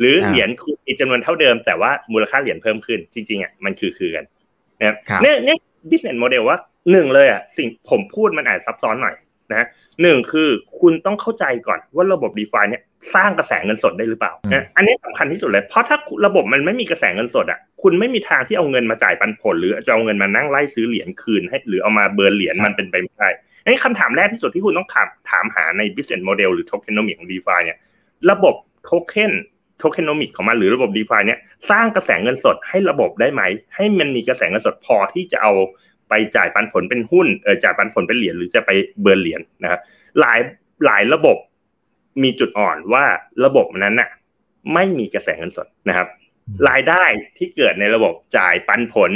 หรือเหรียญคุณมีจำนวนเท่าเดิม แต่ว่ามูลค่าเหรียญเพิ่มขึ้น จริงๆอะมันคือคือกันนะครับเนี่ยเนี่ย business model ว่าหนึ่งเลยอะสิ่งผมพูดมันอาจซับซ้อนหน่อย นะหนึ่งคือคุณต้องเข้าใจก่อนว่าระบบ d e f าเนี่ยสร้างกระแสเงินสดได้หรือเปล่านะอันนี้สำคัญที่สุดเลย เพราะถ้าระบบมันไม่มีกระแสเงินสดอะคุณไม่มีทางที่เอาเงินมาจ่ายปันผล หรือจะเอาเงินมานั่งไล่ซื้อเหรียญคืนให้หรือเอามาเบิร์นเหรียญมันเป็นไปไม่ได้นี่คำถามแรกที่สุดที่คุณต้องถามถามหาใน business model หรือ tokenomics ของ d e f าเนี่ยระบบโทเค็นโทเคนอมิกของมันหรือระบบ d e f าเนี่ยสร้างกระแสเงินสดให้ระบบได้ไหม ให้มันมีกระแสเงินสดพอที่จะเอา ไปจ่ายปันผลเป็นหุ้นเออจ่ายปันผลเป็นเหรียญหรือจะไปเบิร์นเหรียญนะครับหลายหลายระบบมีจุดอ่อนว่าระบบนั้นน่ะ ไม่มีกระแสเงินสดนะครับ รายได้ที่เกิดในระบบจ่ายปันผล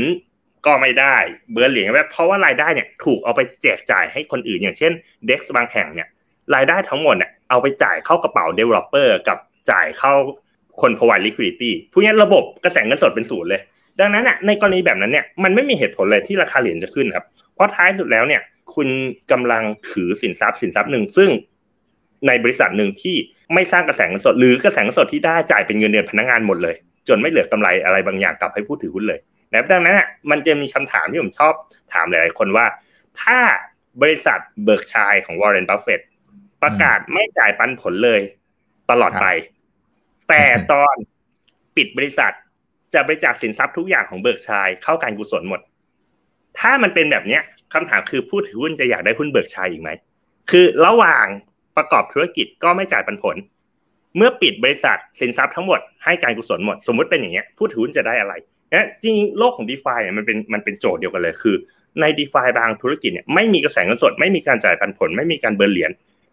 ก็ไม่ได้เบิร์นเหรียญแบบเพราะว่ารายได้เนี่ยถูกเอาไปแจกจ่ายให้คนอื่นอย่างเช่นเด็กบางแห่งเนี่ย รายได้ทั้งหมดเนี่ยเอาไปจ่ายเข้ากระเป๋า developer กับจ่ายเข้าคน provide liquidity พวกนี้ระบบกระแสเงินสดเป็นศูนย์เลย ดังนั้นอะในกรณีแบบนั้นเนี่ยมันไม่มีเหตุผลเลยที่ราคาเหรียญจะขึ้นครับ เพราะท้ายสุดแล้วเนี่ยคุณกำลังถือสินทรัพย์สินทรัพย์หนึ่งซึ่งในบริษัทหนึ่งที่ไม่สร้างกระแสเงินสด หรือกระแสเงินสดที่ได้จ่ายเป็นเงินเดือนพนักงานหมดเลย จนไม่เหลือกำไรอะไรบางอย่างกลับให้ผู้ถือหุ้นเลยนะดังนั้นมันจะมีคำถามที่ผมชอบถามหลาย ๆ คนว่า ถ้าบริษัท Berkshire ของ Warren Buffett ประกาศไม่จ่ายปันผลเลย ตลอดไป แต่ตอนปิดบริษัท จะบริจาคสินทรัพย์ทุกอย่างของ Berkshire เข้าการกุศลหมด ถ้ามันเป็นแบบเนี้ยคำถามคือผู้ถือหุ้นจะอยากได้หุ้น Berkshire อีกไหม คือระหว่างประกอบธุรกิจก็ไม่จ่ายปันผล เมื่อปิดบริษัทสินทรัพย์ทั้งหมดให้การกุศลหมด สมมุติเป็นอย่างเงี้ยผู้ถือหุ้นจะได้อะไรนะจริงโลกของ DeFi เนี่ยมันเป็นมันเป็นโจทย์เดียวกันเลยคือ ใน DeFi บางธุรกิจเนี่ยไม่มีกระแสเงินสด ไม่มีการจ่ายปันผล ไม่มีการ burn เหรียญ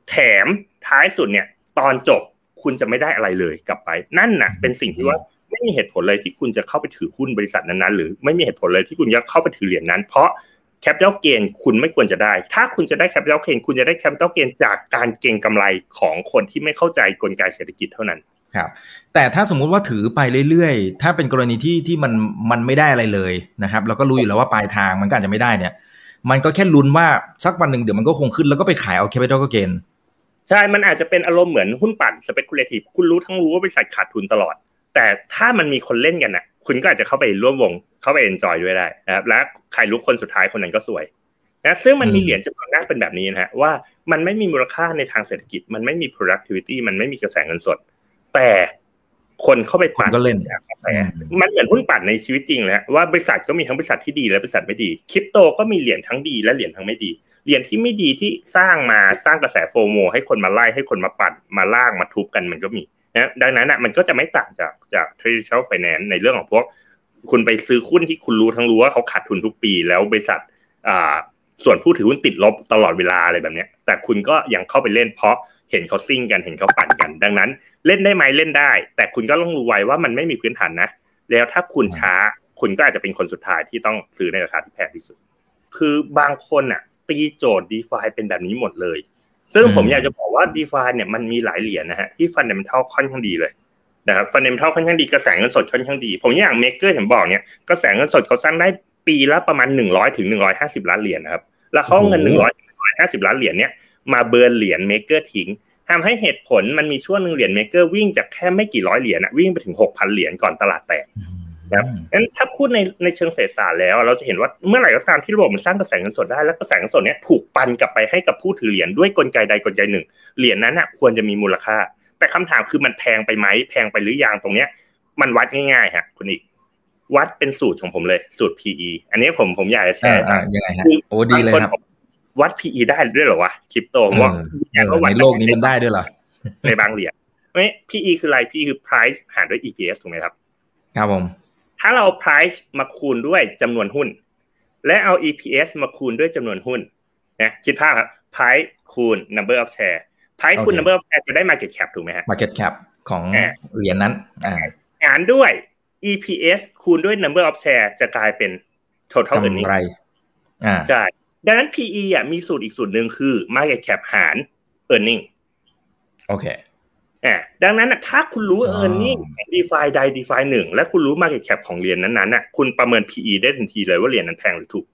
แถมท้ายสุดเนี่ย ตอนจบคุณจะไม่ได้อะไรเลยกลับไป นั่นน่ะ เป็นสิ่งที่ว่า ไม่มีเหตุผลเลยที่คุณจะเข้าไปถือหุ้นบริษัทนั้นๆ หรือไม่มีเหตุผลเลยที่คุณจะเข้าไปถือเหรียญนั้น เพราะ capital gain คุณไม่ควรจะได้ ถ้าคุณจะได้ capital gain คุณจะได้ capital gain จากการเก็งกำไรของคนที่ไม่เข้าใจกลไกเศรษฐกิจเท่านั้นครับแต่ถ้าสมมุติว่าถือไปเรื่อยๆ ถ้าเป็นกรณีที่ที่มันมันไม่ได้อะไรเลยนะครับเราก็รู้อยู่แล้วว่าปลายทางมันก็อาจจะไม่ได้เนี่ย มันก็แค่ลุ้นว่าสักวันหนึ่งเดี๋ยวมันก็คงขึ้นแล้วก็ไปขายเอา capital gain ใช่ มันอาจจะเป็นอารมณ์เหมือนหุ้นปั่น speculative คุณรู้ทั้งรู้ว่าบริษัทขาดทุนตลอด แต่ถ้ามันมีคนเล่นกันน่ะ คุณก็อาจจะเข้าไปร่วมวง เข้าไป enjoy ด้วยได้นะครับ และใครลุกคนสุดท้ายคนนั้นก็ซวยนะซึ่งมันมีเหรียญจำนวนมากเป็นแบบนี้นะฮะว่ามันไม่มีมูลค่าในทางเศรษฐกิจ มันไม่มี productivity มันไม่มีกระแสเงินสด แต่คนเข้าไปปั่นก็เล่นแต่มันเหมือนหุ้นปั่นในชีวิตจริงเลยว่าบริษัทก็มีทั้งบริษัทที่ดีและบริษัทไม่ดีคริปโตก็มีเหรียญทั้งดีและเหรียญทั้งไม่ดีเหรียญที่ไม่ดีที่สร้างมาสร้างกระแสโฟโมให้คนมาไล่ให้คนมาปั่นมาล่างมาทุบกันมันก็มี นะดังนั้นอะมันก็จะไม่ต่างจากจาก traditional finance ในเรื่องของพวก คุณไปซื้อหุ้นที่คุณรู้ทั้งรู้ว่าเขาขาดทุนทุกปี แล้วบริษัทอ่าส่วนผู้ถือหุ้นติดลบตลอดเวลาอะไรแบบนี้แต่คุณก็ยังเข้าไปเล่นเพราะเห็นเขาซิ่งกันเห็นเขาปั่นกัน ดังนั้น เล่นได้ไหมเล่นได้ แต่คุณก็ต้องรู้ไว้ว่ามันไม่มีพื้นฐานนะ แล้วถ้าคุณช้าคุณก็อาจจะเป็นคนสุดท้ายที่ต้องซื้อในราคาที่แพงที่สุด คือบางคนอะตีโจทย์ดีฟาเป็นแบบนี้หมดเลย ซึ่งผมอยากจะบอกว่า d e f าเนี่ยมันมีหลายเหรียญนะฮะที่ฟันเดเมนทัลค่อนข้างดีเลยนะครับ fundamental ค่อนข้างดีกระแสเงินสดค่อนข้างดี ผมอย่าง Maker ผมบอกเนี่ยกระแสเงินสดเขาสร้างได้ปีละประมาณหนึ่งร้อยถึงหนึ่งร้อยห้าสิบล้านเหรียญนะครับแล้วเขาเงินหนึ่งร้อยหนึ่งร้อยห้าสิบล้านเหรียญเนี่ยมา burn เหรียญ Maker ทิ้งทำให้เหตุผลมันมีช่วงหนึ่งเหรียญ Maker วิ่งจากแค่ไม่กี่ร้อยเหรียญวิ่งไปถึงหกพันเหรียญก่อนตลาดแตก นะครับงั้นถ้าพูดในในเชิงเศรษฐศาสตร์แล้ว เราจะเห็นว่าเมื่อไหร่ก็ตามที่ระบบมันสร้างกระแสเงินสดได้แล้วกระแสเงินสดเนี้ยถูกปันกลับไปให้กับผู้ถือเหรียญด้วยกลไกใดกลไกหนึ่ง เหรียญนั้นอะควรจะมีมูลค่า แต่คำถามคือมันแพงไปไหมแพงไปหรือยังตรงเนี้ย มันวัดง่ายๆฮะคุณอีกวัดเป็นสูตรของผมเลยสูตร PE อันนี้ผมผมอยากจะแชร์ยังไงฮะโอ้ดีเลยครับวัด PE ได้ด้วยหรอวะคริปโตว่าในโลกนี้มันได้ด้วยเหรอในบางเหรียญไม่ PE คืออะไร PE คือ price หารด้วย EPS ถูกไหมครับ ครับผม ถ้าเรา price มาคูณด้วยจำนวนหุ้น และเอา EPS มาคูณด้วยจำนวนหุ้นนะคิดภาพครับ price คูณ number of share price คูณ number of share จะได้ market cap ถูกไหมฮะ market cap ของเหรียญนั้นหารด้วย EPS คูณด้วย number of share จะกลายเป็น total earning กำไรใช่ดังนั้น PE อะมีสูตรอีกสูตรหนึ่งคือ market cap หาร earning โอเค อ่าดังนั้นถ้าคุณรู้ earning DeFi ใด DeFi หนึ่งและคุณรู้ market cap ของเหรียญนั้นๆน่ะคุณประเมิน PE ได้ทันทีเลยว่าเหรียญนั้นแพงหรือถูก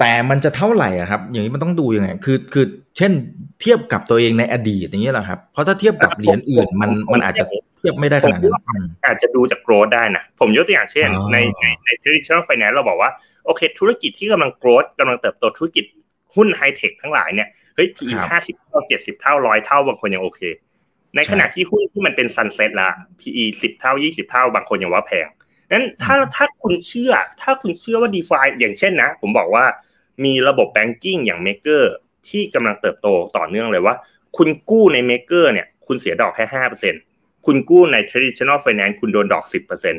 แต่มันจะเท่าไหร่อะครับ อย่างนี้มันต้องดูยังไง คือ คือ เช่น เทียบกับตัวเองในอดีตอย่างนี้แหละครับ เพราะถ้าเทียบกับเหรียญอื่น มัน มันอาจจะเทียบไม่ได้ขนาดนั้นอาจจะดูจาก growth ได้นะ ผมยกตัวอย่างเช่น ใน ในใน traditional finance เราบอกว่า โอเค ธุรกิจที่กำลัง growth กำลังเติบโตธุรกิจหุ้นไฮเทคทั้งหลายเนี่ย เฮ้ย PE ห้าสิบเท่าเจ็ดสิบเท่าร้อยเท่าบางคนยังโอเค ในขณะที่หุ้นที่มันเป็น sunset ละ PE สิบเท่ายี่สิบเท่าบางคนยังว่าแพงนั้นถ้าถ้าคุณเชื่อ ถ้าคุณเชื่อว่า d e f าอย่างเช่นนะ ผมบอกว่ามีระบบ banking อย่าง Maker ที่กำลังเติบโตต่อเนื่องเลยว่า คุณกู้ใน Maker เนี่ย คุณเสียดอกแค่ห้าเปอร์เซ็นคุณกู้ใน traditional finance คุณโดนดอกสิบเปอร์เซ็น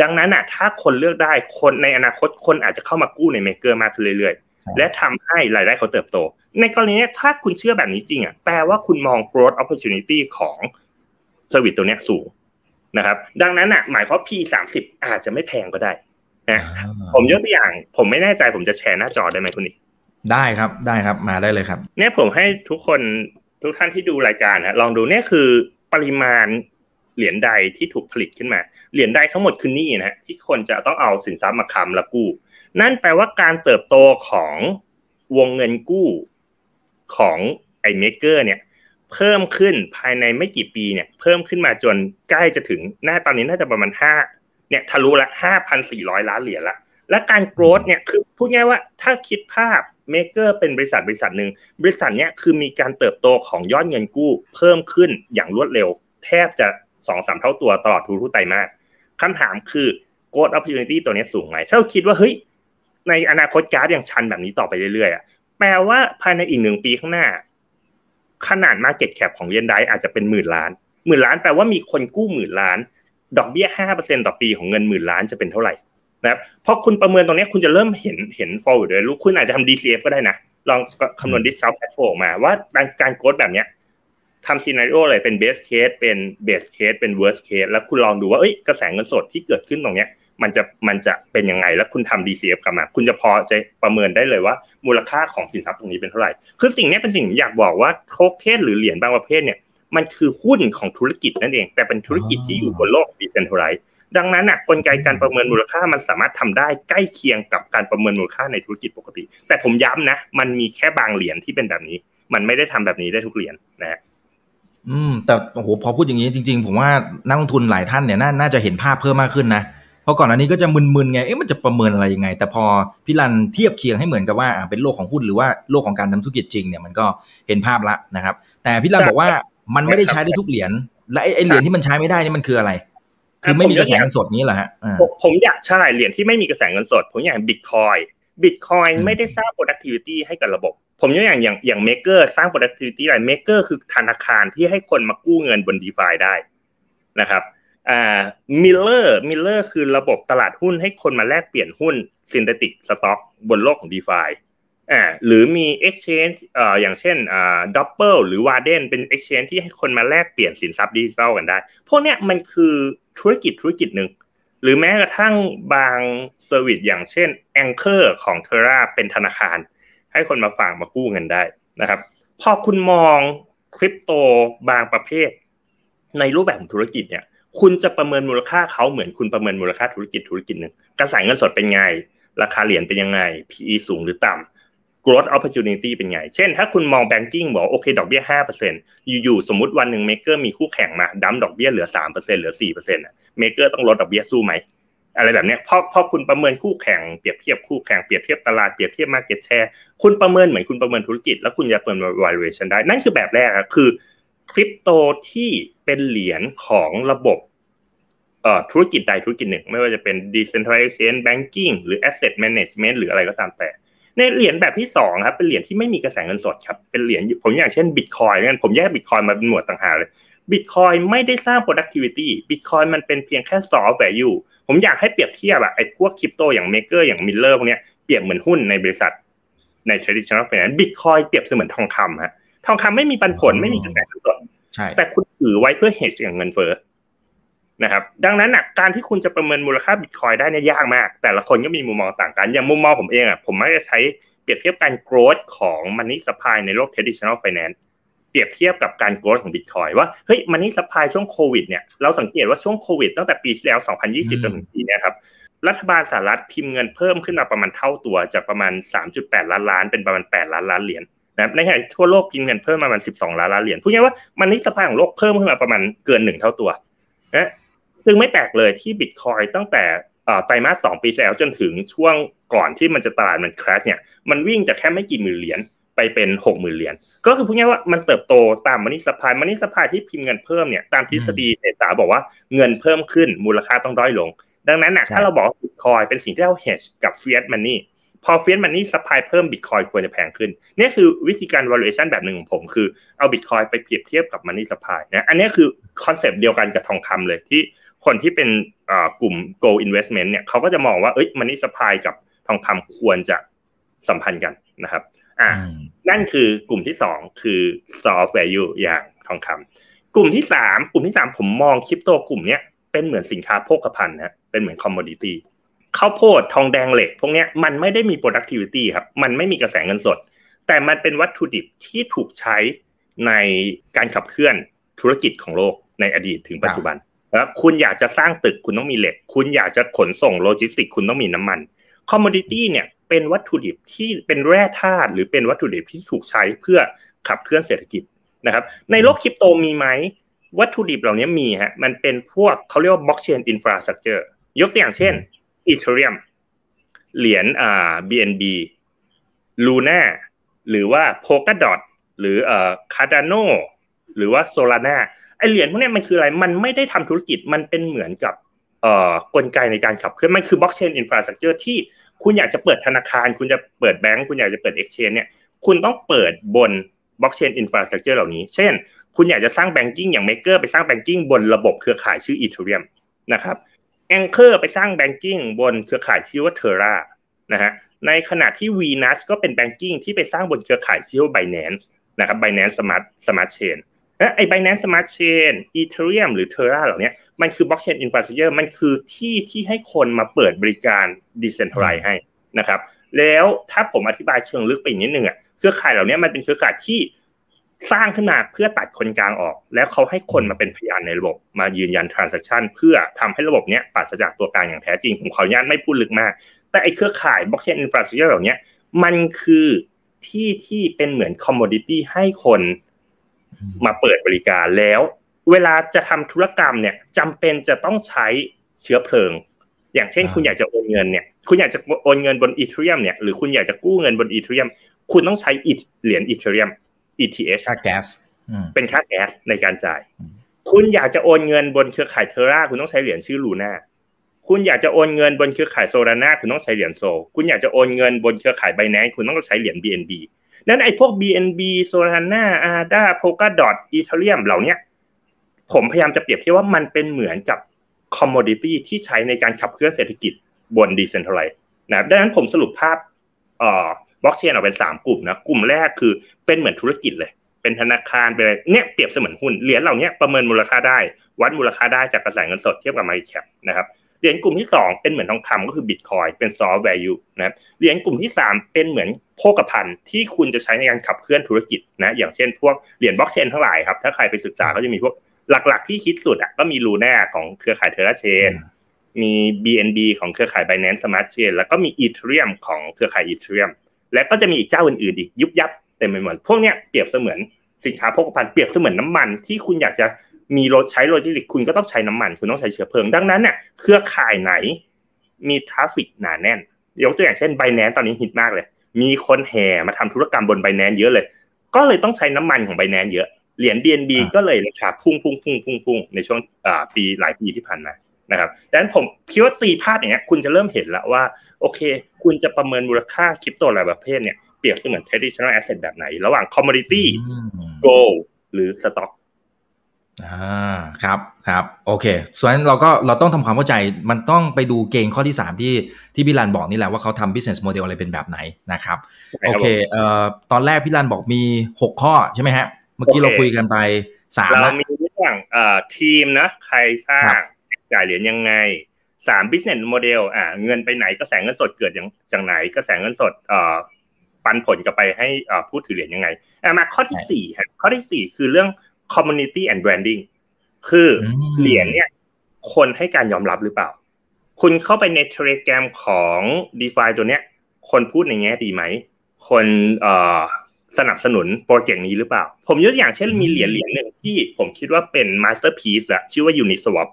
ดังนั้นอะถ้าคนเลือกได้คนในอนาคตคนอาจจะเข้ามากู้ใน Maker มากขึ้นเรื่อยๆ และทำให้รายได้เขาเติบโต ในกรณีนี้ถ้าคุณเชื่อแบบนี้จริงอะแปลว่าคุณมอง growth opportunity ของเซอร์วิสตัวนี้สูงนะครับ ดังนั้นอะหมายความ P สามสิบอาจจะไม่แพงก็ได้นะผมยกตัวอย่าง ผมไม่แน่ใจผมจะแชร์หน้าจอได้ไหมคุณนิกได้ครับได้ครับมาได้เลยครับ เนี่ยผมให้ทุกคนทุกท่านที่ดูรายการนะลองดูเนี่ยคือปริมาณเหรียญใดที่ถูกผลิตขึ้นมา เหรียญใดทั้งหมดคือนี่นะที่คนจะต้องเอาสินทรัพย์มาค้ำและกู้ นั่นแปลว่าการเติบโตของวงเงินกู้ของไอเมเกอร์เนี่ย เพิ่มขึ้นภายในไม่กี่ปีเนี่ย เพิ่มขึ้นมาจนใกล้จะถึงหน้าตอนนี้น่าจะประมาณห้าเนี่ยทะลุละห้าพันสี่ร้อยล้านเหรียญละและการโกรธเนี่ยคือพูดง่ายว่าถ้าคิดภาพเมเกอร์เป็นบริษัทบริษัทหนึ่งบริษัทเนี้ยคือมีการเติบโตของยอดเงินกู้ เพิ่มขึ้นอย่างรวดเร็ว แทบจะสองสามเท่าตัวตลอดทุกไตรมาสคำถามคือ growth opportunity ตัวนี้สูงไหมถ้าเราคิดว่าเฮ้ย ในอนาคตกราฟยังชันแบบนี้ต่อไปเรื่อยๆ อะแปลว่าภายในอีกหนึ่งปีข้างหน้า ขนาด market cap ของเหรียญ DAI อาจจะเป็นหมื่นล้านหมื่นล้านแปลว่ามีคนกู้หมื่นล้าน ดอกเบี้ยห้าเปอร์เซ็นต่อปีของเงินหมื่นล้านจะเป็นเท่าไหร่นะครับพอคุณประเมินตรงนี้คุณจะเริ่มเห็นเห็น forward เลยลูกคุณอาจจะทำ DCF ก็ได้นะ ลองคำนวณ discount cash flow ออกมาว่าการ growth แบบเนี้ยทำ scenario เลยเป็น base case เป็น best case เป็น worst case แล้วคุณลองดูว่าเอ้ยกระแสเงินสดที่เกิดขึ้นตรงเนี้ยมันจะมันจะเป็นยังไงแล้วคุณทำ DCF กลับมา คุณจะพอจะประเมินได้เลยว่า มูลค่าของสินทรัพย์ตรงนี้เป็นเท่าไหร่ คือสิ่งนี้เป็นสิ่งอยากบอกว่าโทเค็นหรือเหรียญบางประเภทเนี่ยมันคือหุ้นของธุรกิจนั่นเอง แต่เป็นธุรกิจที่อยู่บนโลกดิเซนทัลไลซ์ดังนั้นนะกลไกการประเมินมูลค่ามันสามารถทำได้ใกล้เคียงกับการประเมินมูลค่าในธุรกิจปกติ แต่ผมย้ำนะ มันมีแค่บางเหรียญที่เป็นแบบนี้ มันไม่ได้ทำแบบนี้ได้ทุกเหรียญนะฮะอืม แต่โอ้โหพอพูดอย่างนี้จริง ๆ ผมว่านักลงทุนหลายท่านเนี่ยน่าจะเห็นภาพเพิ่มมากขึ้นนะ เพราะก่อนอันนี้ก็จะมึนๆไง เอ๊ะมันจะประเมินอะไรยังไง แต่พอพี่รันเทียบเคียงให้เหมือนกับว่าเป็นโลกของหุ้นหรือว่าโลกของการทำธุรกิจจริงเนี่ยมันก็เห็นภาพละนะครับ แต่พี่รันบอกว่ามันไม่ได้ใช้ได้ทุกเหรียญ และไอ้เหรียญที่มันใช้ไม่ได้นี่มันคืออะไร คือไม่มีกระแสเงินสดนี้เหรอฮะ ผมอย่าง ใช่เหรียญที่ไม่มีกระแสเงินสด ผมอย่าง Bitcoin Bitcoin ไม่ได้สร้าง productivity ให้กับระบบ ผมยกอย่างอย่างอย่าง Maker สร้าง productivity อะไร Maker คือธนาคารที่ให้คนมากู้เงินบน DeFi ได้นะครับ อ่า Mirror Mirror คือระบบตลาดหุ้นให้คนมาแลกเปลี่ยนหุ้น synthetic stock บนโลกของ d e f าอ่าหรือมี exchange เอ่ออย่างเช่นอ่าดับเบิลหรือวาเดนเป็น exchange ที่ให้คนมาแลกเปลี่ยนสินทรัพย์ดิจิทัลกันได้ พวกเนี้ยมันคือธุรกิจธุรกิจหนึ่งหรือแม้กระทั่งบาง service อย่างเช่น Anchor ของ Terra เป็นธนาคาร ให้คนมาฝากมากู้เงินได้นะครับพอคุณมองคริปโตบางประเภท ในรูปแบบของธุรกิจเนี่ย คุณจะประเมินมูลค่าเขาเหมือนคุณประเมินมูลค่าธุรกิจธุรกิจหนึ่งกระแสเงินสดเป็นไง ราคาเหรียญเป็นยังไง PE สูงหรือต่ำ growth opportunity เป็นไง เช่น ถ้าคุณมอง banking บอกโอเค ดอกเบี้ยห้าเปอร์เซ็นอยู่ๆสมมติวันหนึ่ง Maker มีคู่แข่งมา dump ดอกเบี้ยเหลือสามเปอร์เซ็นเหลือสี่เปอร์เซ็นต์ Maker ต้องลดดอกเบี้ยสู้ไหมอะไรแบบนี้พอพอคุณประเมินคู่แข่งเปรียบเทียบคู่แข่งเปรียบเทียบตลาดเปรียบเทียบ market shareคุณประเมินเหมือนคุณประเมินธุรกิจ แล้วคุณจะประเมิน valuation ได้นั่นคือแบบแรกคือ คริปโตที่เป็นเหรียญของระบบธุรกิจใดธุรกิจหนึ่ง ไม่ว่าจะเป็น decentralization banking หรือ asset management หรืออะไรก็ตามแต่ ในเหรียญแบบที่สองครับเป็นเหรียญที่ไม่มีกระแสเงินสดครับเป็นเหรียญผมอย่างเช่น bitcoin นั่นผมแยก bitcoin มาเป็นหมวดต่างหากเลย bitcoin ไม่ได้สร้าง productivity bitcoin มันเป็นเพียงแค่ store of value ผมอยากให้เปรียบเทียบอะไอ้พวกคริปโตอย่าง maker อย่าง miller พวกเนี้ยเปรียบเหมือนหุ้นในบริษัทใน traditional finance bitcoin เปรียบเสมือนทองคำฮะทองคำไม่มีปันผลไม่มีกระแสเงินสด แต่คุณถือไว้เพื่อ hedge อย่างเงินเฟ้อนะครับ ดังนั้นอะการที่คุณจะประเมินมูลค่าบิตคอยได้เนี่ยยากมาก แต่ละคนก็มีมุมมองต่างกัน อย่างมุมมองผมเองอะผมมักจะใช้เปรียบเทียบการ growth ของ money supply ในโลก traditional finance เปรียบเทียบกับการ growth ของบิตคอยว่าเฮ้ย money supply ช่วงโควิดเนี่ยเราสังเกตว่าช่วงโควิดตั้งแต่ปีที่แล้ว 2020จนถึงปีนี้ครับรัฐบาลสหรัฐพิมพ์เงินเพิ่มขึ้นมาประมาณเท่าตัวจากประมาณ 3.8 ล้านล้านเป็นประมาณ 8 ล้านล้านเหรียญ นะในขณะทั่วโลกพิมพ์เงินเพิ่มมาประมาณ 12 ล้านล้านเหรียญพูดง่ายว่า money supply ของโลกเพิ่มขึ้นมาประมาณเกินหนึ่งเท่าตัวนะซึ่งไม่แปลกเลยที่บิตคอยตั้งแต่ไตรมาสสองปีแล้วจนถึงช่วงก่อนที่มันจะตลาดมัน crash เนี่ยมันวิ่งจากแค่ไม่กี่หมื่นเหรียญไปเป็นหกหมื่นเหรียญก็คือพูดง่ายว่ามันเติบโตตาม money supply money supply ที่พิมพ์เงินเพิ่มเนี่ยตามทฤษฎีเศรษฐศาสตร์บอกว่าเงินเพิ่มขึ้นมูลค่าต้องด้อยลง ดังนั้นนะถ้าเราบอกบิตคอยเป็นสิ่งที่เรา hedge กับ fiat money พอ fiat money supply เพิ่มบิตคอยควรจะแพงขึ้นนี่คือวิธีการ valuation แบบหนึ่งของผม คือเอาบิตคอยไปเปรียบเทียบกับ money supply นะอันนี้คือคอนเซปต์เดียวกันกับทองคำเลยที่คนที่เป็นกลุ่ม gold investment เนี่ยเขาก็จะมองว่าเอ้ย money supply กับทองคำควรจะสัมพันธ์กันนะครับอ่านั่นคือกลุ่มที่สองคือ store of value อย่างทองคำกลุ่มที่สามกลุ่มที่สามผมมองคริปโตกลุ่มเนี้ยเป็นเหมือนสินค้าโภคภัณฑ์นะเป็นเหมือน commodity ข้าวโพดทองแดงเหล็ก พวกนี้มันไม่ได้มี productivity ครับ มันไม่มีกระแสเงินสด แต่มันเป็นวัตถุดิบที่ถูกใช้ในการขับเคลื่อนธุรกิจของโลกในอดีตถึงปัจจุบันครับคุณอยากจะสร้างตึกคุณต้องมีเหล็ก คุณอยากจะขนส่งโลจิสติก คุณต้องมีน้ำมัน commodity เนี่ยเป็นวัตถุดิบที่เป็นแร่ธาตุหรือเป็นวัตถุดิบที่ถูกใช้เพื่อขับเคลื่อนเศรษฐกิจนะครับในโลกคริปโตมีไหมวัตถุดิบเหล่านี้มีฮะมันเป็นพวกเขาเรียกว่า blockchain infrastructure ยกตัวอย่างเช่น Ethereum เหรียญอ่า BNB Luna หรือว่าโพก a ดอทหรือเอ่อ Cardano หรือว่า Solana ไอเหรียญพวกนี้มันคืออะไรมันไม่ได้ทำธุรกิจมันเป็นเหมือนกับเอ่อกลไกในการขับเคลื่อนมันคือ blockchain infrastructure ที่คุณอยากจะเปิดธนาคาร คุณจะเปิดแบงก์คุณอยากจะเปิดเอ็กชแนนเนี่ยคุณต้องเปิดบน blockchain infrastructure เหล่านี้ เช่น คุณอยากจะสร้าง banking อย่าง Maker ไปสร้าง banking บนระบบเครือข่ายชื่อ Ethereum นะครับ Anchor ไปสร้าง banking บนเครือข่ายชื่อว่า Terra นะฮะในขณะที่ Venus ก็เป็น banking ที่ไปสร้างบนเครือข่ายชื่อว่า Binance นะครับ Binance Smart Smart Chain ไอ้ Binance Smart Chain Ethereum หรือ Terra เหล่านี้มันคือ Blockchain Infrastructure มันคือที่ที่ให้คนมาเปิดบริการ Decentralize ให้นะครับ แล้วถ้าผมอธิบายเชิงลึกไปอีกนิดนึงอะเครือข่ายเหล่านี้มันเป็นเครือข่ายที่ สร้างขึ้นมาเพื่อตัดคนกลางออก แล้วเขาให้คนมาเป็นพยานในระบบมายืนยัน transaction เพื่อทำให้ระบบนี้ปราศจากตัวกลางอย่างแท้จริง ผมขออนุญาตไม่พูดลึกมาก แต่ไอ้เครือข่าย blockchain infrastructure เหล่านี้มันคือที่ที่เป็นเหมือน commodity ให้คนมาเปิดบริการแล้ว เวลาจะทำธุรกรรมเนี่ยจำเป็นจะต้องใช้เชื้อเพลิง อย่างเช่น คุณอยากจะโอนเงินเนี่ย คุณอยากจะโอนเงินบนอีเทเรียมเนี่ยหรือคุณอยากจะกู้เงินบนอีเทเรียมคุณต้องใช้เหรียญอีเทเรียม ETH ค่าแก๊สเป็นค่าแก๊สในการจ่าย คุณอยากจะโอนเงินบนเครือข่ายเทอร่าคุณต้องใช้เหรียญชื่อลูน่าคุณอยากจะโอนเงินบนเครือข่ายโซลาร่าคุณต้องใช้เหรียญโซ คุณอยากจะโอนเงินบนเครือข่ายไบแนนคุณต้องใช้เหรียญ BNB นั้นไอ้พวก BNB Solana ADA Polkadot Ethereum เหล่านี้ผมพยายามจะเปรียบเทียบว่ามันเป็นเหมือนกับ commodity ที่ใช้ในการขับเคลื่อนเศรษฐกิจบน decentralized นะดังนั้นผมสรุปภาพเอ่อ บล็อกเชนออกเป็นสามกลุ่มนะกลุ่มแรกคือเป็นเหมือนธุรกิจเลย เป็นธนาคารเป็นเนี่ยเปรียบเสมือนหุ้นเหรียญเหล่านี้ประเมินมูลค่าได้ วัดมูลค่าได้จากกระแสเงินสดเทียบกับ market cap นะครับเหรียญกลุ่มที่ 2 เป็นเหมือนทองคำก็คือบิตคอยเป็น store value นะครับเหรียญกลุ่มที่ 3 เป็นเหมือนโภคภัณฑ์ที่คุณจะใช้ในการขับเคลื่อนธุรกิจนะอย่างเช่นพวกเหรียญบล็อกเชนทั้งหลายครับถ้าใครไปศึกษาก็จะมีพวกหลักๆที่ฮิตสุดอะก็มี Luna ของเครือข่าย Terra Chain มี BNB ของเครือข่าย Binance Smart Chain แล้วก็มี Ethereum ของเครือข่าย Ethereum และก็จะมีอีกเจ้าอื่นๆอีกยุบยับเต็มไปหมดพวกเนี้ยเปรียบเสมือนสินค้าโภคภัณฑ์เปรียบเสมือนน้ำมันที่คุณอยากจะมีรถใช้โลจิสติกคุณก็ต้องใช้น้ำมัน คุณต้องใช้เชื้อเพลิงดังนั้นเนี่ยเครือข่ายไหน มี traffic หนาแน่นยกตัวอย่างเช่น Binance ตอนนี้ฮิตมากเลย มีคนแห่มาทำธุรกรรมบน Binance เยอะเลย ก็เลยต้องใช้น้ำมันของไบแนนเยอะเหรียญ BNB ก็เลยราคาพุ่งพุ่งพุ่งพุ่งพุ่งในช่วงปีหลายปีที่ผ่านมา นะครับดังนั้นผมคิดว่าตีภาพอย่างเงี้ยคุณจะเริ่มเห็นแล้วว่า โอเค คุณจะประเมินมูลค่าคริปโตหลายประเภทเนี่ยเปรียบเสมือน traditional asset แบบไหน ระหว่าง commodity gold หรือ stock อ่าครับครับโอเคส่วนเราก็เราต้องทำความเข้าใจมันต้องไปดูเกณฑ์ข้อที่ 3 ที่ที่พี่รันบอกนี่แหละว่าเขาทำ business model อะไรเป็นแบบไหนนะครับโอเคเอ่อตอนแรกพี่รันบอกมี 6 ข้อใช่ไหมฮะ เมื่อกี้เราคุยกันไปสามเรามีเรื่องเอ่อทีมนะใครสร้าง จ่ายเหรียญยังไงสาม business model อ่าเงินไปไหนกระแสเงินสดเกิดจากไหนกระแสเงินสดเอ่อปันผลกลับไปให้ผู้ถือเหรียญยังไงอ่ามาข้อที่สี่ฮะข้อที่สี่คือเรื่อง community and branding คือเหรียญเนี่ย คนให้การยอมรับหรือเปล่า คุณเข้าไปใน Telegram ของ DeFi ตัวเนี้ย คนพูดในแง่ดีไหม คนเอ่อสนับสนุน project นี้หรือเปล่า ผมยกตัวอย่างเช่นมีเหรียญเหรียญหนึ่งที่ผมคิดว่าเป็น masterpiece อะชื่อว่า Uniswap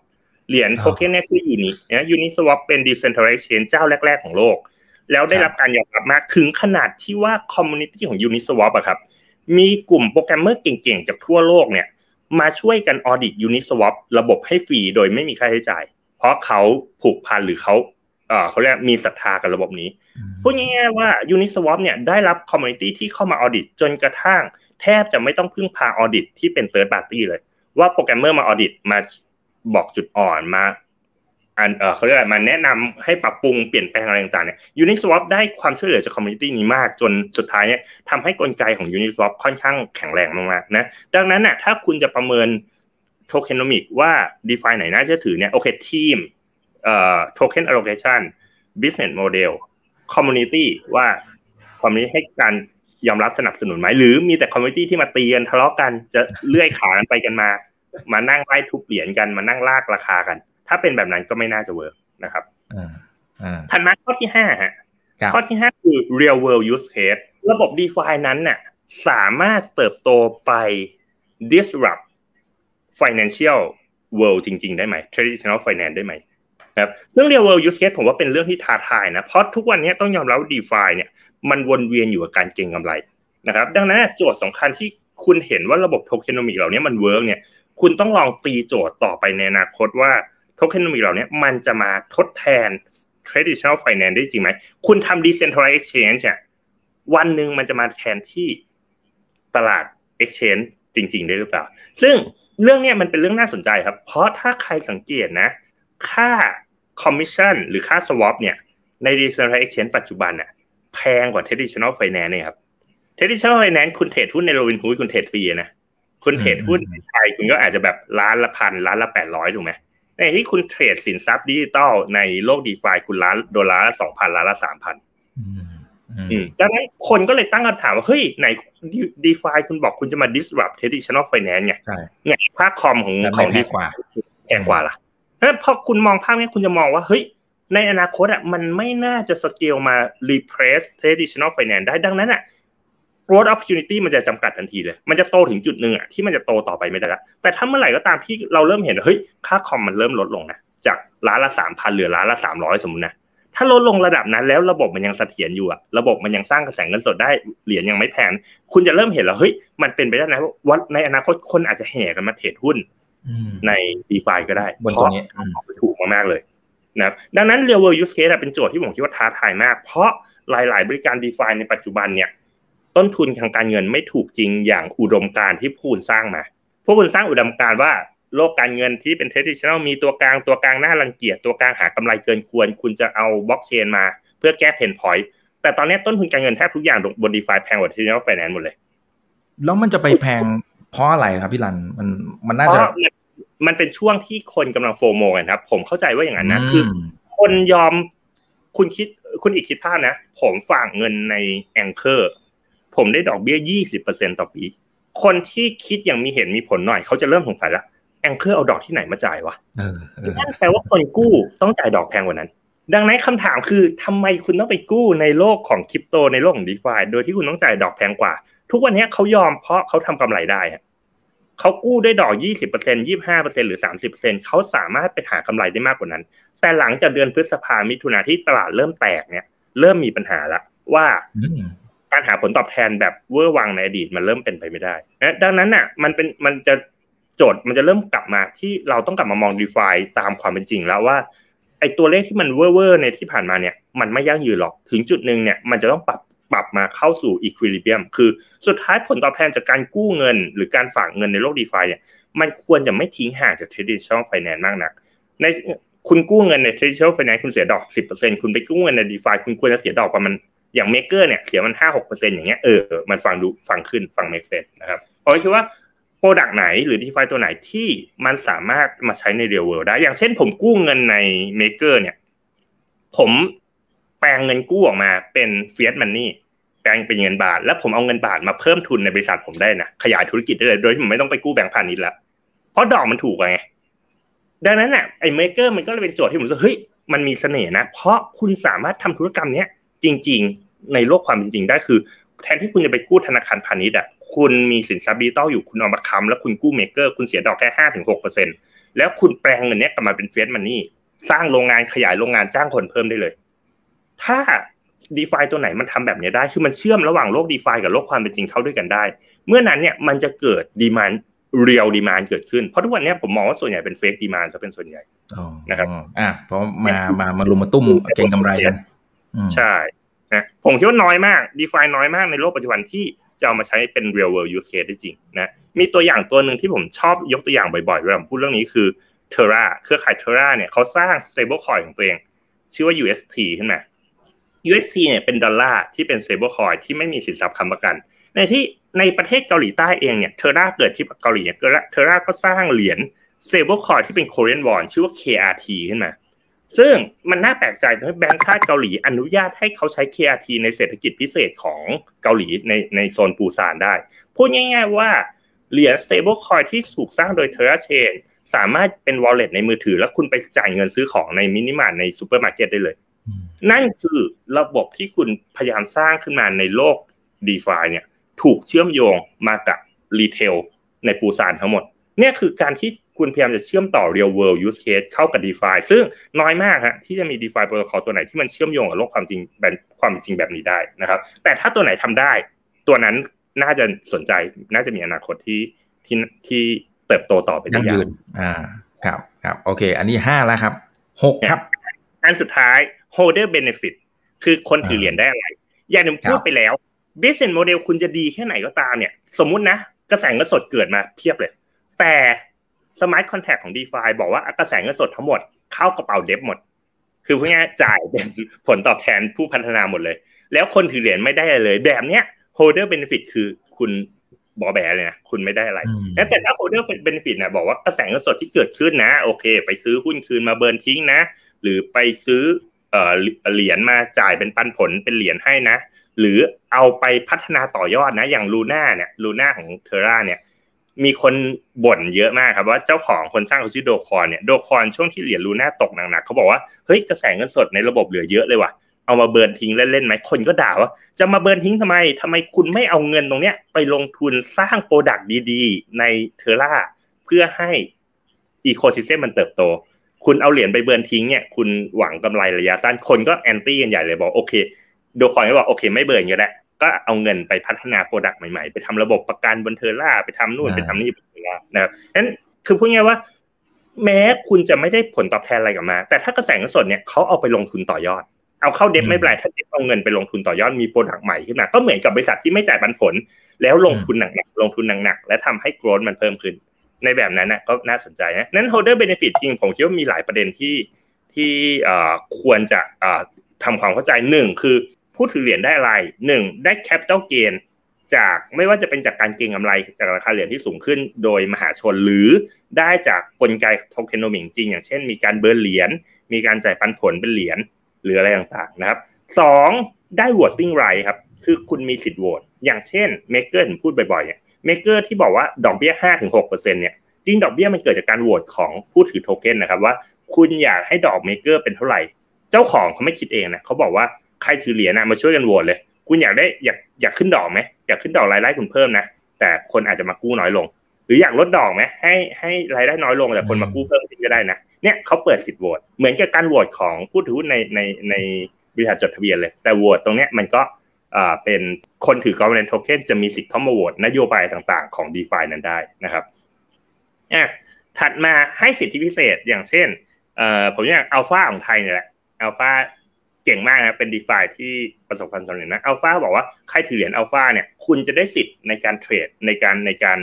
เหรียญโทเค็นเนี่ยชื่อ UNI นะ Uniswap เป็น decentralized exchange เจ้าแรก ๆของโลก แล้วได้รับการยอมรับมากถึงขนาดที่ว่า community ของ Uniswap อะครับ มีกลุ่มโปรแกรมเมอร์เก่งๆ จากทั่วโลกเนี่ย มาช่วยกัน audit Uniswap ระบบให้ฟรีโดยไม่มีค่าใช้จ่าย เพราะเขาผูกพันหรือเขาเออเขาเรียกมีศรัทธากับระบบนี้พูดง่ายๆว่า Uniswap เนี่ยได้รับ community ที่เข้ามา audit จนกระทั่ง แทบจะไม่ต้องพึ่งพา audit ที่เป็น third party เลย ว่าโปรแกรมเมอร์มา audit มา บอกจุดอ่อนมาอันเออเขาเรียกอะไรมาแนะนำให้ปรับปรุงเปลี่ยนแปลงอะไรต่างๆเนี่ย Uniswap ได้ความช่วยเหลือจาก community นี้มาก จนสุดท้ายเนี่ยทำให้กลไกของ Uniswap ค่อนข้างแข็งแรงมากๆนะดังนั้นน่ะถ้าคุณจะประเมินtokenomic ว่า d e f i ไหนน่าจะถือเนี่ยโอเคทีมเอ่อโทเค็นอ allocation business model community ว่า community ให้การยอมรับสนับสนุนไหมหรือมีแต่ community ที่มาตีกันทะเลาะกันจะเลื่อยขากันไปกันมา มานั่งไล่ทุบเหรียญกันมานั่งลากราคากัน ถ้าเป็นแบบนั้นก็ไม่น่าจะ work นะครับถัดมาข้อที่ห้าฮะข้อที่ห้าคือ real world use case ระบบ DeFi นั้นน่ะสามารถเติบโตไป disrupt financial world จริง ๆ ได้ไหม traditional finance ได้ไหมครับเรื่อง real world use case ผมว่าเป็นเรื่องที่ท้าทายนะ เพราะทุกวันนี้ต้องยอมรับว่า DeFi เนี่ยมันวนเวียนอยู่กับการเก็งกำไรนะครับ ดังนั้นโจทย์สำคัญที่คุณเห็นว่าระบบ tokenomic เหล่านี้มัน work เนี่ย คุณต้องลองตีโจทย์ต่อไปในอนาคตว่า tokenomic เหล่านี้มันจะมาทดแทน traditional finance ได้จริงไหม คุณทำ decentralized exchange อะวันหนึ่งมันจะมาแทนที่ตลาด exchange จริง ๆ ได้หรือเปล่า ซึ่งเรื่องนี้มันเป็นเรื่องน่าสนใจครับ เพราะถ้าใครสังเกตนะ ค่า commission หรือค่า swap เนี่ย ใน decentralized exchange ปัจจุบันน่ะแพงกว่า traditional finance เนี่ยครับ traditional finance คุณเทรดหุ้นใน Robinhood คุณเทรดฟรีนะ คุณเทรดหุ้นในไทยคุณก็อาจจะแบบล้านละพันล้านละแปดร้อยถูกไหมในที่คุณเทรดสินทรัพย์ดิจิตอลในโลกดีฟาคุณล้านโดลาร์ละสองพันล้านละสามพันดังนั้นคนก็เลยตั้งคำถามว่า เฮ้ย ไหนดีฟาคุณบอกคุณจะมา disrupt traditional finance ไงไงภาคคอมของของดีฟาแพงกว่าล่ะแล้วพอคุณมองภาพนี้คุณจะมองว่า เฮ้ย ในอนาคตอะมันไม่น่าจะสเกลมา replace traditional finance ได้ดังนั้นอะ growth opportunity มันจะจำกัดทันทีเลย มันจะโตถึงจุดหนึ่งอะที่มันจะโตต่อไปไม่ได้ละแต่ถ้าเมื่อไหร่ก็ตามที่เราเริ่มเห็นเฮ้ยค่าคอมมันเริ่มลดลงนะจากล้านละสามพันเหลือล้านละสามร้อยสมมตินะถ้าลดลงระดับนั้นแล้วระบบมันยังเสถียรอยู่อะระบบมันยังสร้างกระแสเงินสดได้เหรียญยังไม่แพงคุณจะเริ่มเห็นแล้วเฮ้ยมันเป็นไปได้นะว่าในอนาคตคนอาจจะแห่กันมาเทรดหุ้นในดีฟาก็ได้เพราะถูกมากๆเลยนะดังนั้น real world use case เป็นโจทย์ที่ผมคิดว่าท้าทายมาก เพราะหลาย ๆ บริการดีฟาในปัจจุบันเนี่ย ต้นทุนทางการเงินไม่ถูกจริงอย่างอุดมการที่พูนสร้างมา พวกคุณสร้างอุดมการณ์ว่าโลกการเงินที่เป็น traditional มีตัวกลางตัวกลางน่ารังเกียจตัวกลางหากำไรเกินควร คุณจะเอาบล็อกเชนมา เพื่อแก้ pain point แต่ตอนนี้ต้นทุนการเงินแทบทุกอย่างบน DeFi แพงกว่า traditional finance หมดเลย แล้วมันจะไปแพงเพราะอะไรครับพี่รันมันมันน่าจะมันเป็นช่วงที่คนกำลัง FOMO กันครับ ผมเข้าใจว่าอย่างนั้นนะคือ คนยอมคุณคิดคุณอีกคิดภาพนะ ผมฝากเงินใน Anchor ผมได้ดอกเบี้ยยี่สิบเปอร์เซ็นต่อปี คนที่คิดอย่างมีเหตุมีผลหน่อยเขาจะเริ่มสงสัยแล้วแองเกอร์เอาดอกที่ไหนมาจ่ายวะนั่นแปลว่าคนกู้ต้องจ่ายดอกแพงกว่านั้น ดังนั้นคำถามคือทำไมคุณต้องไปกู้ในโลกของคริปโตในโลกของดีฟาโดยที่คุณต้องจ่ายดอกแพงกว่า ทุกวันนี้เขายอมเพราะเขาทำกำไรได้เขากู้ด้วยดอก 20% 25%หรือ 30%เขาสามารถไปหากำไรได้มากกว่านั้น แต่หลังจากเดือนพฤษภามิถุนาที่ตลาดเริ่มแตกเนี่ย เริ่มมีปัญหาละว่า การหาผลตอบแทนแบบเวอร์วังในอดีตมันเริ่มเป็นไปไม่ได้นะดังนั้นอะมันเป็นมันจะโจทย์มันจะเริ่มกลับมาที่เราต้องกลับมามอง DeFi ตามความเป็นจริงแล้วว่าไอตัวเลขที่มันเวอร์ในที่ผ่านมาเนี่ยมันไม่ยั่งยืนหรอกถึงจุดหนึ่งเนี่ยมันจะต้องปรับปรับมาเข้าสู่ equilibrium คือสุดท้ายผลตอบแทนจากการกู้เงิน หรือการฝากเงินในโลก DeFi เนี่ยมันควรจะไม่ทิ้งห่างจาก traditional finance มากนักในคุณกู้เงินใน traditional finance คุณเสียดอก 10%คุณไปกู้เงินใน DeFi คุณควรจะเสียดอกประมาณ อย่าง Maker เนี่ยเสียมันห้าหกเปอร์เซ็นต์อย่างเงี้ยเออมันฟังดูฟังขึ้นฟัง make sense นะครับเพราะคิดว่า product ไหนหรือ DeFi ตัวไหนที่มันสามารถมาใช้ใน real world ได้ อย่างเช่นผมกู้เงินใน Maker เนี่ย ผมแปลงเงินกู้ออกมาเป็น fiat money แปลงเป็นเงินบาท แล้วผมเอาเงินบาทมาเพิ่มทุนในบริษัทผมได้นะ ขยายธุรกิจได้เลย โดยที่ผมไม่ต้องไปกู้แบงก์พาณิชย์ละเพราะดอกมันถูกไง ดังนั้นเนี่ยไอ้ Maker มันก็เลยเป็นโจทย์ที่ผมรู้สึกเฮ้ยมันมีเสน่ห์นะ เพราะคุณสามารถทำธุรกรรมเนี้ย จริงในโลกความเป็นจริงได้คือ แทนที่คุณจะไปกู้ธนาคารพาณิชย์อะคุณมีสินทรัพย์ดิจิตอลอยู่คุณเอามาค้ำแล้วคุณกู้ Maker คุณเสียดอกแค่ห้าถึงหกเปอร์เซ็นแล้วคุณแปลงเงินนี้กลับมาเป็น fiat money สร้างโรงงานขยายโรงงานจ้างคนเพิ่มได้เลย ถ้า DeFi ตัวไหนมันทำแบบนี้ได้ คือมันเชื่อมระหว่างโลก DeFi กับโลกความเป็นจริงเข้าด้วยกันได้ เมื่อนั้นเนี่ยมันจะเกิด demand real demand เกิดขึ้น เพราะทุกวันนี้ผมมองว่าส่วนใหญ่เป็น fake demand จะเป็นส่วนใหญ่นะครับ อ่าเพราะมา มา มะรุมมะตุ้มเก็งกำไรกัน ใช่นะผมคิดว่าน้อยมาก d e f าน้อยมากในโลกปัจจุบันที่จะเอามาใช้เป็น real world use case ได้จริงนะมีตัวอย่างตัวหนึ่งที่ผมชอบยกตัวอย่างบ่อยๆเวลาพูดเรื่องนี้คือ Terra เครือข่าย Terra เนี่ยเขาสร้าง stable coin ของตัวเอง ชื่อว่า UST ขึ้นมา UST เนี่ยเป็นดอลลาร์ที่เป็น stable coin ที่ไม่มีสินทรัพย์ค้ำประกัน ในที่ในประเทศเกาหลีใต้เองเนี่ย Terra เกิดที่เกาหลีเนี่ย Terra ก็สร้างเหรียญ stable coin ที่เป็น Korean won ชื่อว่า KRT ขึ้นมา ซึ่งมันน่าแปลกใจทำให้แบงก์ชาติเกาหลีอนุญาตให้เขาใช้ KRT ในเศรษฐกิจพิเศษของเกาหลีในในโซนปูซานได้ พูดง่าย ๆ ว่าเหรียญ stable coin ที่ถูกสร้างโดย Terra Chain สามารถเป็น wallet ในมือถือ แล้วคุณไปจ่ายเงินซื้อของในมินิมาร์ทในซูเปอร์มาร์เก็ตได้เลย นั่นคือระบบที่คุณพยายามสร้างขึ้นมาในโลก d e f าเนี่ยถูกเชื่อมโยงมากับรีเทลในปูซานทั้งหมด เนี่ยคือการที่ คุณพยายามจะเชื่อมต่อ real world use case เข้ากับ DeFi ซึ่งน้อยมากฮะที่จะมี DeFi protocol ตัวไหนที่มันเชื่อมโยงกับโลกความจริงแบบความจริงแบบนี้ได้นะครับ แต่ถ้าตัวไหนทำได้ ตัวนั้นน่าจะสนใจน่าจะมีอนาคตที่ที่ที่เติบโตต่อไปได้ยาวอ่าครับครับโอเค อันนี้ห้าแล้วครับหกครับ อันสุดท้าย holder benefit คือคนถือเหรียญได้อะไร อย่างที่พูดไปแล้ว business model คุณจะดีแค่ไหนก็ตามเนี่ย สมมุตินะ กระแสเงินสดเกิดมาเพียบเลย แต่ สมาร์ทคอนแทคของ d e f าบอกว่ากระแสเงินสดทั้งหมดเข้ากระเป๋า dev หมด คือพูดง่ายจ่ายเป็นผลตอบแทนผู้พัฒนาหมดเลย แล้วคนถือเหรียญไม่ได้เลย แบบเนี้ย holder benefit คือคุณบอแบเลยนะคุณไม่ได้อะไรแต่ถ้า holder benefit นะบอกว่ากระแสเงินสดที่เกิดขึ้นนะ โอเค ไปซื้อหุ้นคืนมาเบิร์นทิ้งนะ หรือไปซื้อเหรียญมาจ่ายเป็นปันผลเป็นเหรียญให้นะ หรือเอาไปพัฒนาต่อยอดนะ อย่างลูน่าเนี่ยลูน่าของเทอร่าเนี่ย มีคนบ่นเยอะมากครับว่าเจ้าของคนสร้างเขาชื่อโดคอนเนี่ยโดคอนช่วงที่เหรียญลูน่าตกหนักๆเขาบอกว่าเฮ้ยกระแสเงินสดในระบบเหลือเยอะเลยว่ะเอามาเบิร์นทิ้งเล่นๆไหมคนก็ด่าว่าจะมา burn ทิ้งทำไมทำไมคุณไม่เอาเงินตรงเนี้ยไปลงทุนสร้าง product ดีๆ ใน Terra เพื่อให้ ecosystem มันเติบโต คุณเอาเหรียญไป burn ทิ้งเนี่ยคุณหวังกำไรระยะสั้นคนก็ anti กันใหญ่เลยบอกโอเคโดควอนก็บอกโอเคไม่ burn ก็ได้ ก็เอาเงินไปพัฒนา product ใหม่ๆ ไปทำระบบประกันบน Terra ไปทำนู่นไปทำนี่บน Terra นะครับนั้นคือพูดง่ายว่า แม้คุณจะไม่ได้ผลตอบแทนอะไรกลับมา แต่ถ้ากระแสเงินสดเนี่ยเขาเอาไปลงทุนต่อยอด เอาเข้า dev ไม่เป็นไรถ้า dev เอาเงินไปลงทุนต่อยอดมี product ใหม่ขึ้นมาก็เหมือนกับบริษัทที่ไม่จ่ายปันผล แล้วลงทุนหนักๆลงทุนหนักๆและทำให้ growth มันเพิ่มขึ้น ในแบบนั้นนะก็น่าสนใจนะนั้น holder benefit จริงผมคิดว่ามีหลายประเด็นที่ที่ควรจะทำความเข้าใจหนึ่งคือ ผู้ถือเหรียญได้อะไรหนึ่งได้ capital gain จากไม่ว่าจะเป็นจากการเก็งกำไรจากราคาเหรียญที่สูงขึ้นโดยมหาชนหรือได้จากกลไกtokenomics จริง อย่างเช่นมีการ burn เหรียญมีการจ่ายปันผลเป็นเหรียญหรืออะไรต่างๆนะครับสองได้ voting right ครับคือคุณมีสิทธิ์โหวตอย่างเช่น Maker พูดบ่อยๆเนี่ย Maker ที่บอกว่าดอกเบี้ยห้าถึงหกเปอร์เซ็นเนี่ยจริงดอกเบี้ยมันเกิดจากการโหวตของผู้ถือโทเค็นนะครับว่า คุณอยากให้ดอก Maker เป็นเท่าไหร่ เจ้าของเขาไม่คิดเองนะเขาบอกว่า ใครถือเหรียญนะมาช่วยกันโหวตเลย คุณอยากได้อยากอยากขึ้นดอกไหมอยากขึ้นดอกรายได้คุณเพิ่มนะแต่คนอาจจะมากู้น้อยลง หรืออยากลดดอกไหมให้ให้รายได้น้อยลงแต่คนมากู้เพิ่มขึ้นก็ได้นะเนี่ยเขาเปิดสิทธิ์โหวตเหมือนกับการโหวตของผู้ถือหุ้นในในในบริษัทจดทะเบียนเลย แต่โหวตตรงเนี้ยมันก็อ่าเป็นคนถือ governance token จะมีสิทธิ์เข้ามาโหวตนโยบายต่างๆ ของ d e f านั้นได้นะครับอะถัดมาให้สิทธิพิเศษอย่างเช่นเอ่อผมอย่างอัลฟาของไทยเนี่ยแหละอัลฟา เก่งมากนะเป็นดีฟาที่ประสบความสำเร็จนะอัลฟาบอกว่าใครถือเหรียญอัลฟาเนี่ยคุณจะได้สิทธิ์ในการเทรดในการในการ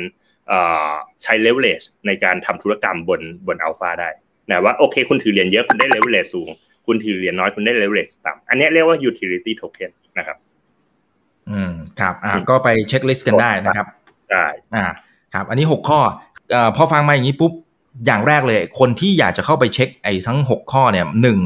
ใช้เลเวลเลชในการทำธุรกรรมบนบนอัลฟาได้นะว่าโอเค คุณถือเหรียญเยอะคุณได้เลเวลเลชสูง คุณถือเหรียญน้อยคุณได้เลเวลเลชต่ำอันนี้เรียกว่า utility token นะครับ อืมครับอ่าก็ไป checklist กันได้นะครับได้อ่าครับ อันนี้หกข้อเอ่อพอฟังมาอย่างนี้ปุ๊บอย่างแรกเลย คนที่อยากจะเข้าไปเช็คไอ้ทั้ง 6 ข้อเนี่ยหนึ่ง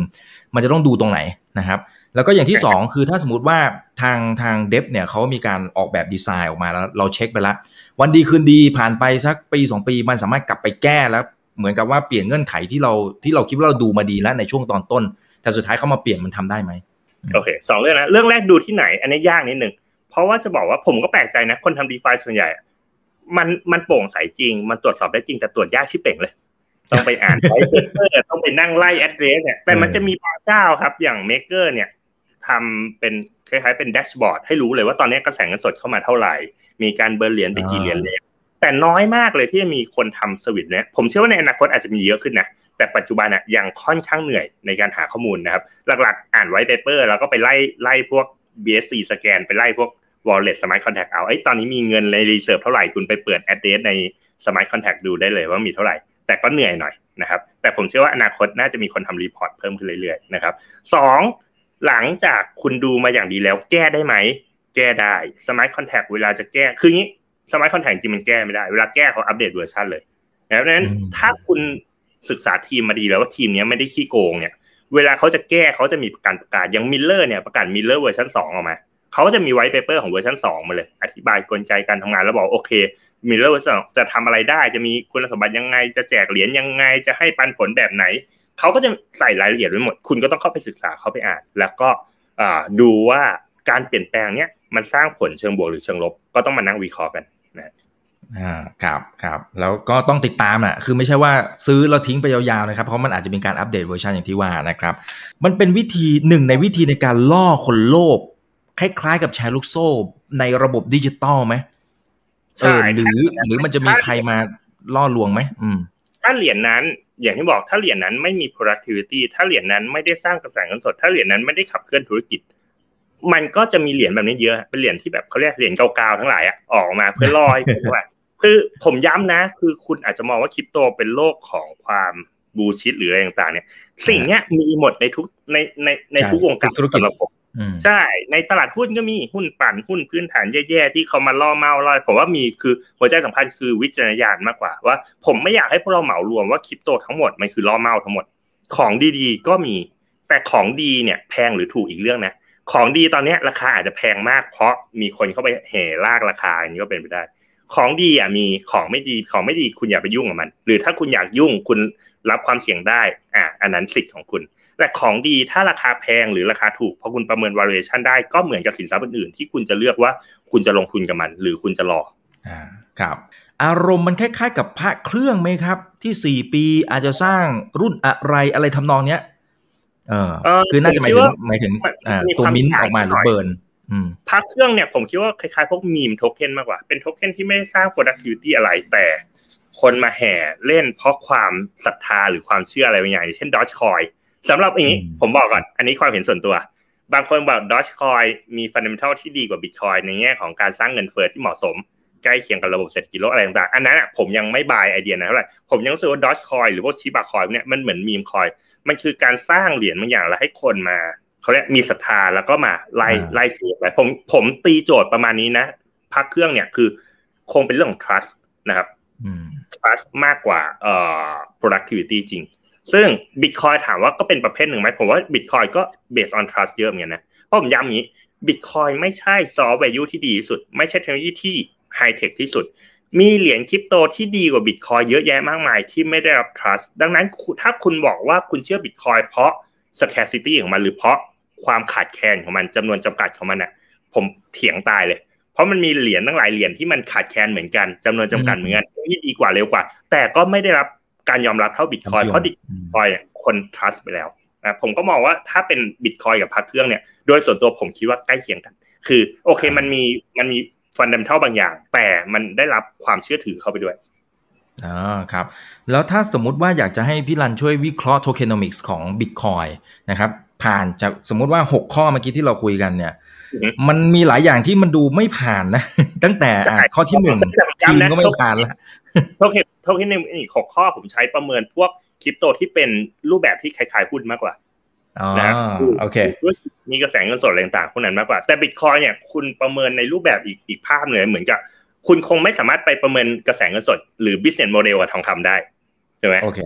มันจะต้องดูตรงไหน นะครับแล้วก็อย่างที่ 2 คือถ้าสมมติว่าทางทางเดฟเนี่ยเขามีการออกแบบดีไซน์ออกมาแล้วเราเช็คไปแล้ววันดีคืนดีผ่านไปสักปี 2 ปีมันสามารถกลับไปแก้แล้วเหมือนกับว่าเปลี่ยนเงื่อนไขที่เราที่เราคิดว่าเราดูมาดีแล้วในช่วงตอนต้น แต่สุดท้ายเขามาเปลี่ยนมันทำได้ไหมโอเคสองเรื่องนะเรื่องแรกดูที่ไหน อันนี้ยากนิดหนึ่งเพราะว่าจะบอกว่าผมก็แปลกใจนะ คนทำดีไฟส่วนใหญ่ มันมันโปร่งใสจริง มันตรวจสอบได้จริงแต่ตรวจยากชิบเป่งเลย ต้องไปอ่าน white paper ต้องไปนั่งไล่ address เนี่ยแต่มันจะมีบางเจ้าครับ อย่าง Maker เนี่ยทำเป็นคล้ายๆเป็น dashboard ให้รู้เลยว่าตอนนี้กระแสเงินสดเข้ามาเท่าไหร่ มีการ burn เหรียญไปกี่เหรียญเลยแต่น้อยมากเลยที่จะมีคนทำสวิตเนี่ยผมเชื่อว่าในอนาคตอาจจะมีเยอะขึ้นนะแต่ปัจจุบันอะยังค่อนข้างเหนื่อยในการหาข้อมูลนะครับ หลักๆ อ่าน white paper แล้วก็ไปไล่ไล่พวก BSC สแกนไปไล่พวก wallet smart contract เอาไอ้ตอนนี้มีเงินใน reserve เท่าไหร่คุณไปเปิด address ใน smart contract ดูได้เลยว่ามีเท่าไหร่ แต่ก็เหนื่อยหน่อยนะครับ แต่ผมเชื่อว่าอนาคตน่าจะมีคนทำ report เพิ่มขึ้นเรื่อยๆนะครับสองหลังจากคุณดูมาอย่างดีแล้วแก้ได้ไหม แก้ได้ smart contract เวลาจะแก้คืองี้ smart contract จริงมันแก้ไม่ได้ เวลาแก้เขาอัปเดตเวอร์ชันเลยนะเพราะฉะนั้นถ้าคุณศึกษาทีมมาดีแล้วว่าทีมนี้ไม่ได้ขี้โกงเนี่ย เวลาเขาจะแก้เขาจะมีการประกาศอย่าง Mirror เนี่ยประกาศ Mirror เวอร์ชันสองออกมา เขาจะมี white paper ของเวอร์ชันสองมาเลย อธิบายกลไกการทำงานแล้วบอกโอเคMirror เวอร์ชันจะทำอะไรได้ จะมีคุณสมบัติยังไง จะแจกเหรียญยังไง จะให้ปันผลแบบไหน เขาก็จะใส่รายละเอียดไว้หมด คุณก็ต้องเข้าไปศึกษาเข้าไปอ่าน แล้วก็ดูว่าการเปลี่ยนแปลงเนี้ยมันสร้างผลเชิงบวกหรือเชิงลบ ก็ต้องมานั่งวิเคราะห์กันนะอ่าครับครับแล้วก็ต้องติดตามอะคือไม่ใช่ว่าซื้อแล้วทิ้งไปยาวๆนะครับ เพราะมันอาจจะมีการอัปเดตเวอร์ชันอย่างที่ว่านะครับ มันเป็นวิธีหนึ่งในวิธีในการล่อคนโลภ คล้ายๆ กับแชร์ลูกโซ่ในระบบดิจิตอลไหมใช่หรือหรือมันจะมีใครมาล่อลวงไหมอืม ถ้าเหรียญนั้น อย่างที่บอกถ้าเหรียญนั้นไม่มี productivity ถ้าเหรียญนั้นไม่ได้สร้างกระแสเงินสด ถ้าเหรียญนั้นไม่ได้ขับเคลื่อนธุรกิจ มันก็จะมีเหรียญแบบนี้เยอะ เป็นเหรียญที่แบบเขาเรียกเหรียญเก่าๆทั้งหลายอะออกมาเพื่อล่อให้คนว่าคือผมย้ำนะ คือคุณอาจจะมองว่าคริปโตเป็นโลกของความบูชิดหรืออะไรต่างๆ เนี่ย สิ่งเนี้ยมีหมดในทุกในในในทุกวงการธุรกิจระบบ ใช่ ในตลาดหุ้นก็มีหุ้นปั่นหุ้นพื้นฐานแย่ๆที่เขามาล่อเมาล่อผมว่ามีคือหัวใจสำคัญคือวิจารณญาณมากกว่าว่า ผมไม่อยากให้พวกเราเหมารวมว่าคริปโตทั้งหมดมันคือล่อเมาทั้งหมด ของดีๆ ก็มี แต่ของดีเนี่ยแพงหรือถูกอีกเรื่องนะของดีตอนนี้ราคาอาจจะแพงมาก เพราะมีคนเข้าไปแห่ลากราคาอย่างนี้ก็เป็นไปได้ ของดีอะมีของไม่ดีของไม่ดีคุณอย่าไปยุ่งกับมัน หรือถ้าคุณอยากยุ่งคุณ รับความเสี่ยงได้อะอันนั้นสิทธิ์ของคุณ แต่ของดีถ้าราคาแพงหรือราคาถูกพอคุณประเมิน valuation ได้ก็เหมือนกับสินทรัพย์อื่นๆที่คุณจะเลือกว่าคุณจะลงทุนกับมัน หรือคุณจะรออ่าครับอารมณ์มันคล้ายๆ กับพระเครื่องไหมครับ ที่สี่ปีอาจจะสร้างรุ่นอะไรอะไรทำนองเนี้ยเออคือน่าจะหมายถึงหมายถึงตัวมิ้นออกมาหรือเบิร์นพักเครื่องเนี่ยผมคิดว่าคล้ายๆพวกมีมโทเค็นมากกว่า เป็นโทเค็นที่ไม่ได้สร้าง productivity อะไรแต่ คนมาแห่เล่นเพราะความศรัทธาหรือความเชื่ออะไรบางอย่างเช่นดอชคอยสำหรับอย่างนี้ผมบอกก่อน อันนี้ความเห็นส่วนตัว บางคนบอก Dogecoin มี fundamental ที่ดีกว่าบิตคอยน์ในแง่ของการสร้างเงินเฟ้อที่เหมาะสมใกล้เคียงกับระบบเศรษฐกิจโลกอะไรต่างๆ อันนั้นผมยังไม่ buy idea นะเท่าไหร่ผมยังรู้สึกว่า Dogecoin หรือว่า Shiba coin เนี่ยมันเหมือน meme coin มันคือการสร้างเหรียญบางอย่างแล้วให้คนมาเขาเรียกมีศรัทธาแล้วก็มาไล่ไล่เสียไปผมผมตีโจทย์ประมาณนี้นะพักเครื่องเนี่ยคือ คงเป็นเรื่องของ trust นะครับ trust มากกว่าเอ่อ productivity จริง ซึ่ง Bitcoin ถามว่าก็เป็นประเภทหนึ่งไหมผมว่า Bitcoin ก็ based on trust เยอะเหมือนกันนะเพราะผมย้ำอย่างนี้ Bitcoin ไม่ใช่ soft value ที่ดีที่สุด ไม่ใช่เทคโนโลยีที่ high tech ที่สุด มีเหรียญคริปโตที่ดีกว่า Bitcoin เยอะแยะมากมายที่ไม่ได้รับ trust ดังนั้นถ้าคุณบอกว่าคุณเชื่อ Bitcoin เพราะ scarcity ของมันหรือเพราะความขาดแคลนของมันจำนวนจำกัดของมันอะผมเถียงตายเลย เพราะมันมีเหรียญตั้งหลายเหรียญที่มันขาดแคลนเหมือนกันจำนวนจำกัดเหมือนกันที่ดีกว่าเร็วกว่า แต่ก็ไม่ได้รับการยอมรับเท่าบิตคอยน์เพราะบิตคอยน์คน trust ไปแล้วนะผมก็มองว่าถ้าเป็นบิตคอยน์กับพระเครื่องเนี่ยโดยส่วนตัวผมคิดว่าใกล้เคียงกัน คือโอเคมันมีมันมี fundamental บางอย่าง แต่มันได้รับความเชื่อถือเข้าไปด้วยอ่าครับ แล้วถ้าสมมุติว่าอยากจะให้พี่รันช่วยวิเคราะห์ tokenomics ของ Bitcoin นะครับผ่านจากสมมุติว่า 6 ข้อเมื่อกี้ที่เราคุยกันเนี่ย มันมีหลายอย่างที่มันดูไม่ผ่านนะ ตั้งแต่ข้อที่หนึ่งทีมก็ไม่ผ่านแล้วโทเคนโทเคนในอีกหกข้อผมใช้ประเมินพวกคริปโตที่เป็นรูปแบบที่คล้ายๆหุ้นมากกว่านะโอเคมีกระแสเงินสดอะไรต่างๆพวกนั้นมากกว่า แต่บิตคอยเนี่ยคุณประเมินในรูปแบบอีกอีกภาพเลยเหมือนกับคุณคงไม่สามารถไปประเมินกระแสเงินสด หรือ business model กับทองคำได้ใช่ไหมโอเค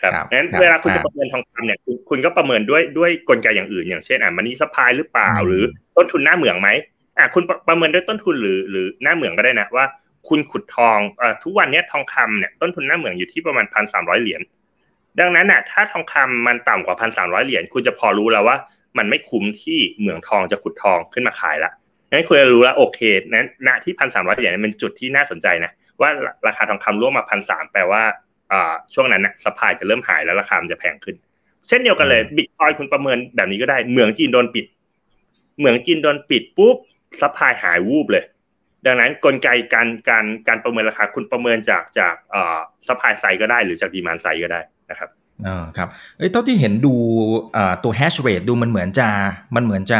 ครับงั้นเวลาคุณจะประเมินทองคำเนี่ยคุณก็ประเมินด้วยด้วยกลไกอย่างอื่น อย่างเช่นอะมันนี่สปายหรือเปล่า หรือต้นทุนหน้าเหมืองไหมอะคุณประเมินด้วยต้นทุนหรือหรือหน้าเหมืองก็ได้นะว่า คุณขุดทองอ่ทุกวันนี้ทองคำเนี่ยต้นทุนหน้าเหมืองอยู่ที่ประมาณพันสามร้อยเหรียญดังนั้นอะถ้าทองคำมันต่ำกว่าพันสามร้อยเหรียญคุณจะพอรู้แล้วว่า มันไม่คุ้มที่เหมืองทองจะขุดทองขึ้นมาขายละงั้นคุณจะรู้แล้วโอเคนั้นณที่พันสามร้อยเหรียญเป็นจุดที่น่าสนใจนะว่าราคาทองคำร่วงมาพันสามแปลว่า ช่วงนั้นนะ supply จะเริ่มหายแล้วราคามันจะแพงขึ้น เช่นเดียวกันเลยบิตคอยน์คุณประเมินแบบนี้ก็ได้เหมืองจีนโดนปิด เหมืองจีนโดนปิดปุ๊บ supply หายวูบเลย ดังนั้นกลไกการการการประเมินราคาคุณประเมินจากจากเอ่อ supply side ก็ได้หรือจาก demand side ก็ได้นะครับอ่าครับเอ้ยเท่าที่เห็นดูอ่าตัว hash rate ดูมันเหมือนจะมันเหมือนจะ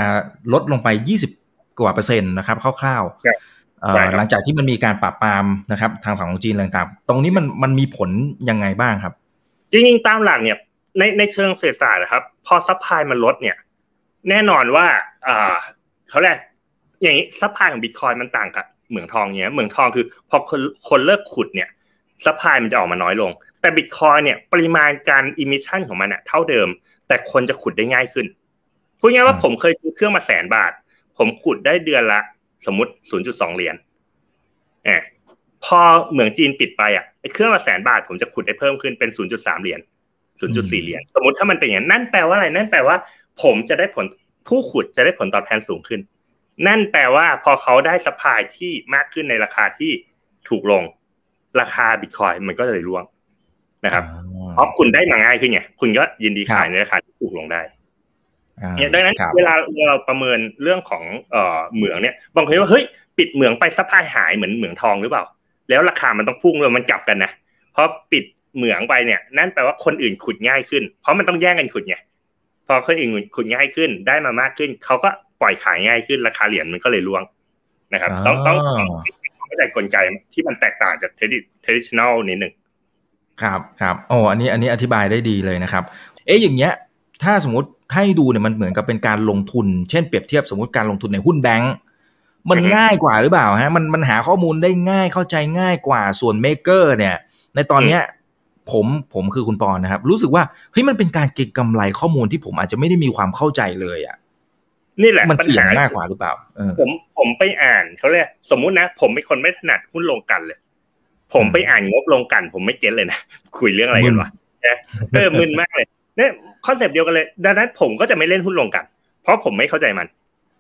ลดลงไปยี่สิบกว่าเปอร์เซ็นต์นะครับคร่าวๆ หลังจากที่มันมีการปราบปรามนะครับ ทางฝั่งของจีนต่างๆ ตรงนี้มันมันมีผลยังไงบ้างครับ จริงๆตามหลักเนี่ยในในเชิงเศรษฐศาสตร์นะครับ พอ supply มันลดเนี่ย แน่นอนว่าเขาแรกอย่างนี้ supply ของบิตคอยน์มันต่างกับเหมืองทองเนี้ยเหมืองทองคือพอคนคนเลิกขุดเนี่ย supply มันจะออกมาน้อยลง แต่บิตคอยน์เนี่ยปริมาณการ emission ของมันเนี่ยเท่าเดิม แต่คนจะขุดได้ง่ายขึ้นพูดง่ายว่าผมเคยซื้อเครื่องมาแสนบาท ผมขุดได้เดือนละ สมมติ 0.2 เหรียญเอพอเหมืองจีนปิดไปอะเครื่องละแสนบาทผมจะขุดได้เพิ่มขึ้นเป็น 0.3 เหรียญ 0.4 เหรียญ สมมติถ้ามันเป็นอย่างนั้นนั่นแปลว่าอะไร นั่นแปลว่า ผมจะได้ผลผู้ขุดจะได้ผลตอบแทนสูงขึ้น นั่นแปลว่าพอเขาได้สปายที่มากขึ้นในราคาที่ถูกลง ราคาบิตคอยมันก็เลยร่วงนะครับเพราะคุณได้มาง่ายขึ้นไง คุณก็ยินดีขายในราคาที่ถูกลงได้ เนี่ยดังนั้นเวลาเราประเมินเรื่องของเอ่อเหมืองเนี่ยบางคนว่าเฮ้ยปิดเหมืองไปซัพพลายหายเหมือนเหมืองทองหรือเปล่า แล้วราคามันต้องพุ่งเลยมันกลับกันนะเพราะปิดเหมืองไปเนี่ย นั่นแปลว่าคนอื่นขุดง่ายขึ้น เพราะมันต้องแย่งกันขุดไงพอคนอื่นขุดง่ายขึ้นได้มามากขึ้นเขาก็ปล่อยขายง่ายขึ้นราคาเหรียญมันก็เลยร่วงนะครับ ต้องต้องเข้าใจกลไกที่มันแตกต่างจากเทดิเทดิชแนลนิดหนึ่งครับครับโอ้อันนี้อันนี้อธิบายได้ดีเลยนะครับ เอ๊ะอย่างเงี้ย ถ้าสมมติ ให้ดูเนี่ยมันเหมือนกับเป็นการลงทุน เช่นเปรียบเทียบสมมติการลงทุนในหุ้นแบงก์มันง่ายกว่าหรือเปล่าฮะมันมันหาข้อมูลได้ง่ายเข้าใจง่ายกว่าส่วน Maker เนี่ย ในตอนเนี้ยผมผมคือคุณปอนนะครับ รู้สึกว่าเฮ้ยมันเป็นการเก็งกำไรข้อมูลที่ผมอาจจะไม่ได้มีความเข้าใจเลยอะนี่แหละมันเสี่ยงมากกว่าหรือเปล่าผมผมไปอ่านเขาเรียกสมมุตินะ ผมเป็นคนไม่ถนัดหุ้นลงกันเลย ผมไปอ่านงบลงกัน ผมไม่เก็ตเลยนะคุยเรื่องอะไรกันวะเออมึนมากเลยเนี่ย คอนเซปต์เดียวกันเลย ดังนั้นผมก็จะไม่เล่นหุ้นลงกัน เพราะผมไม่เข้าใจมัน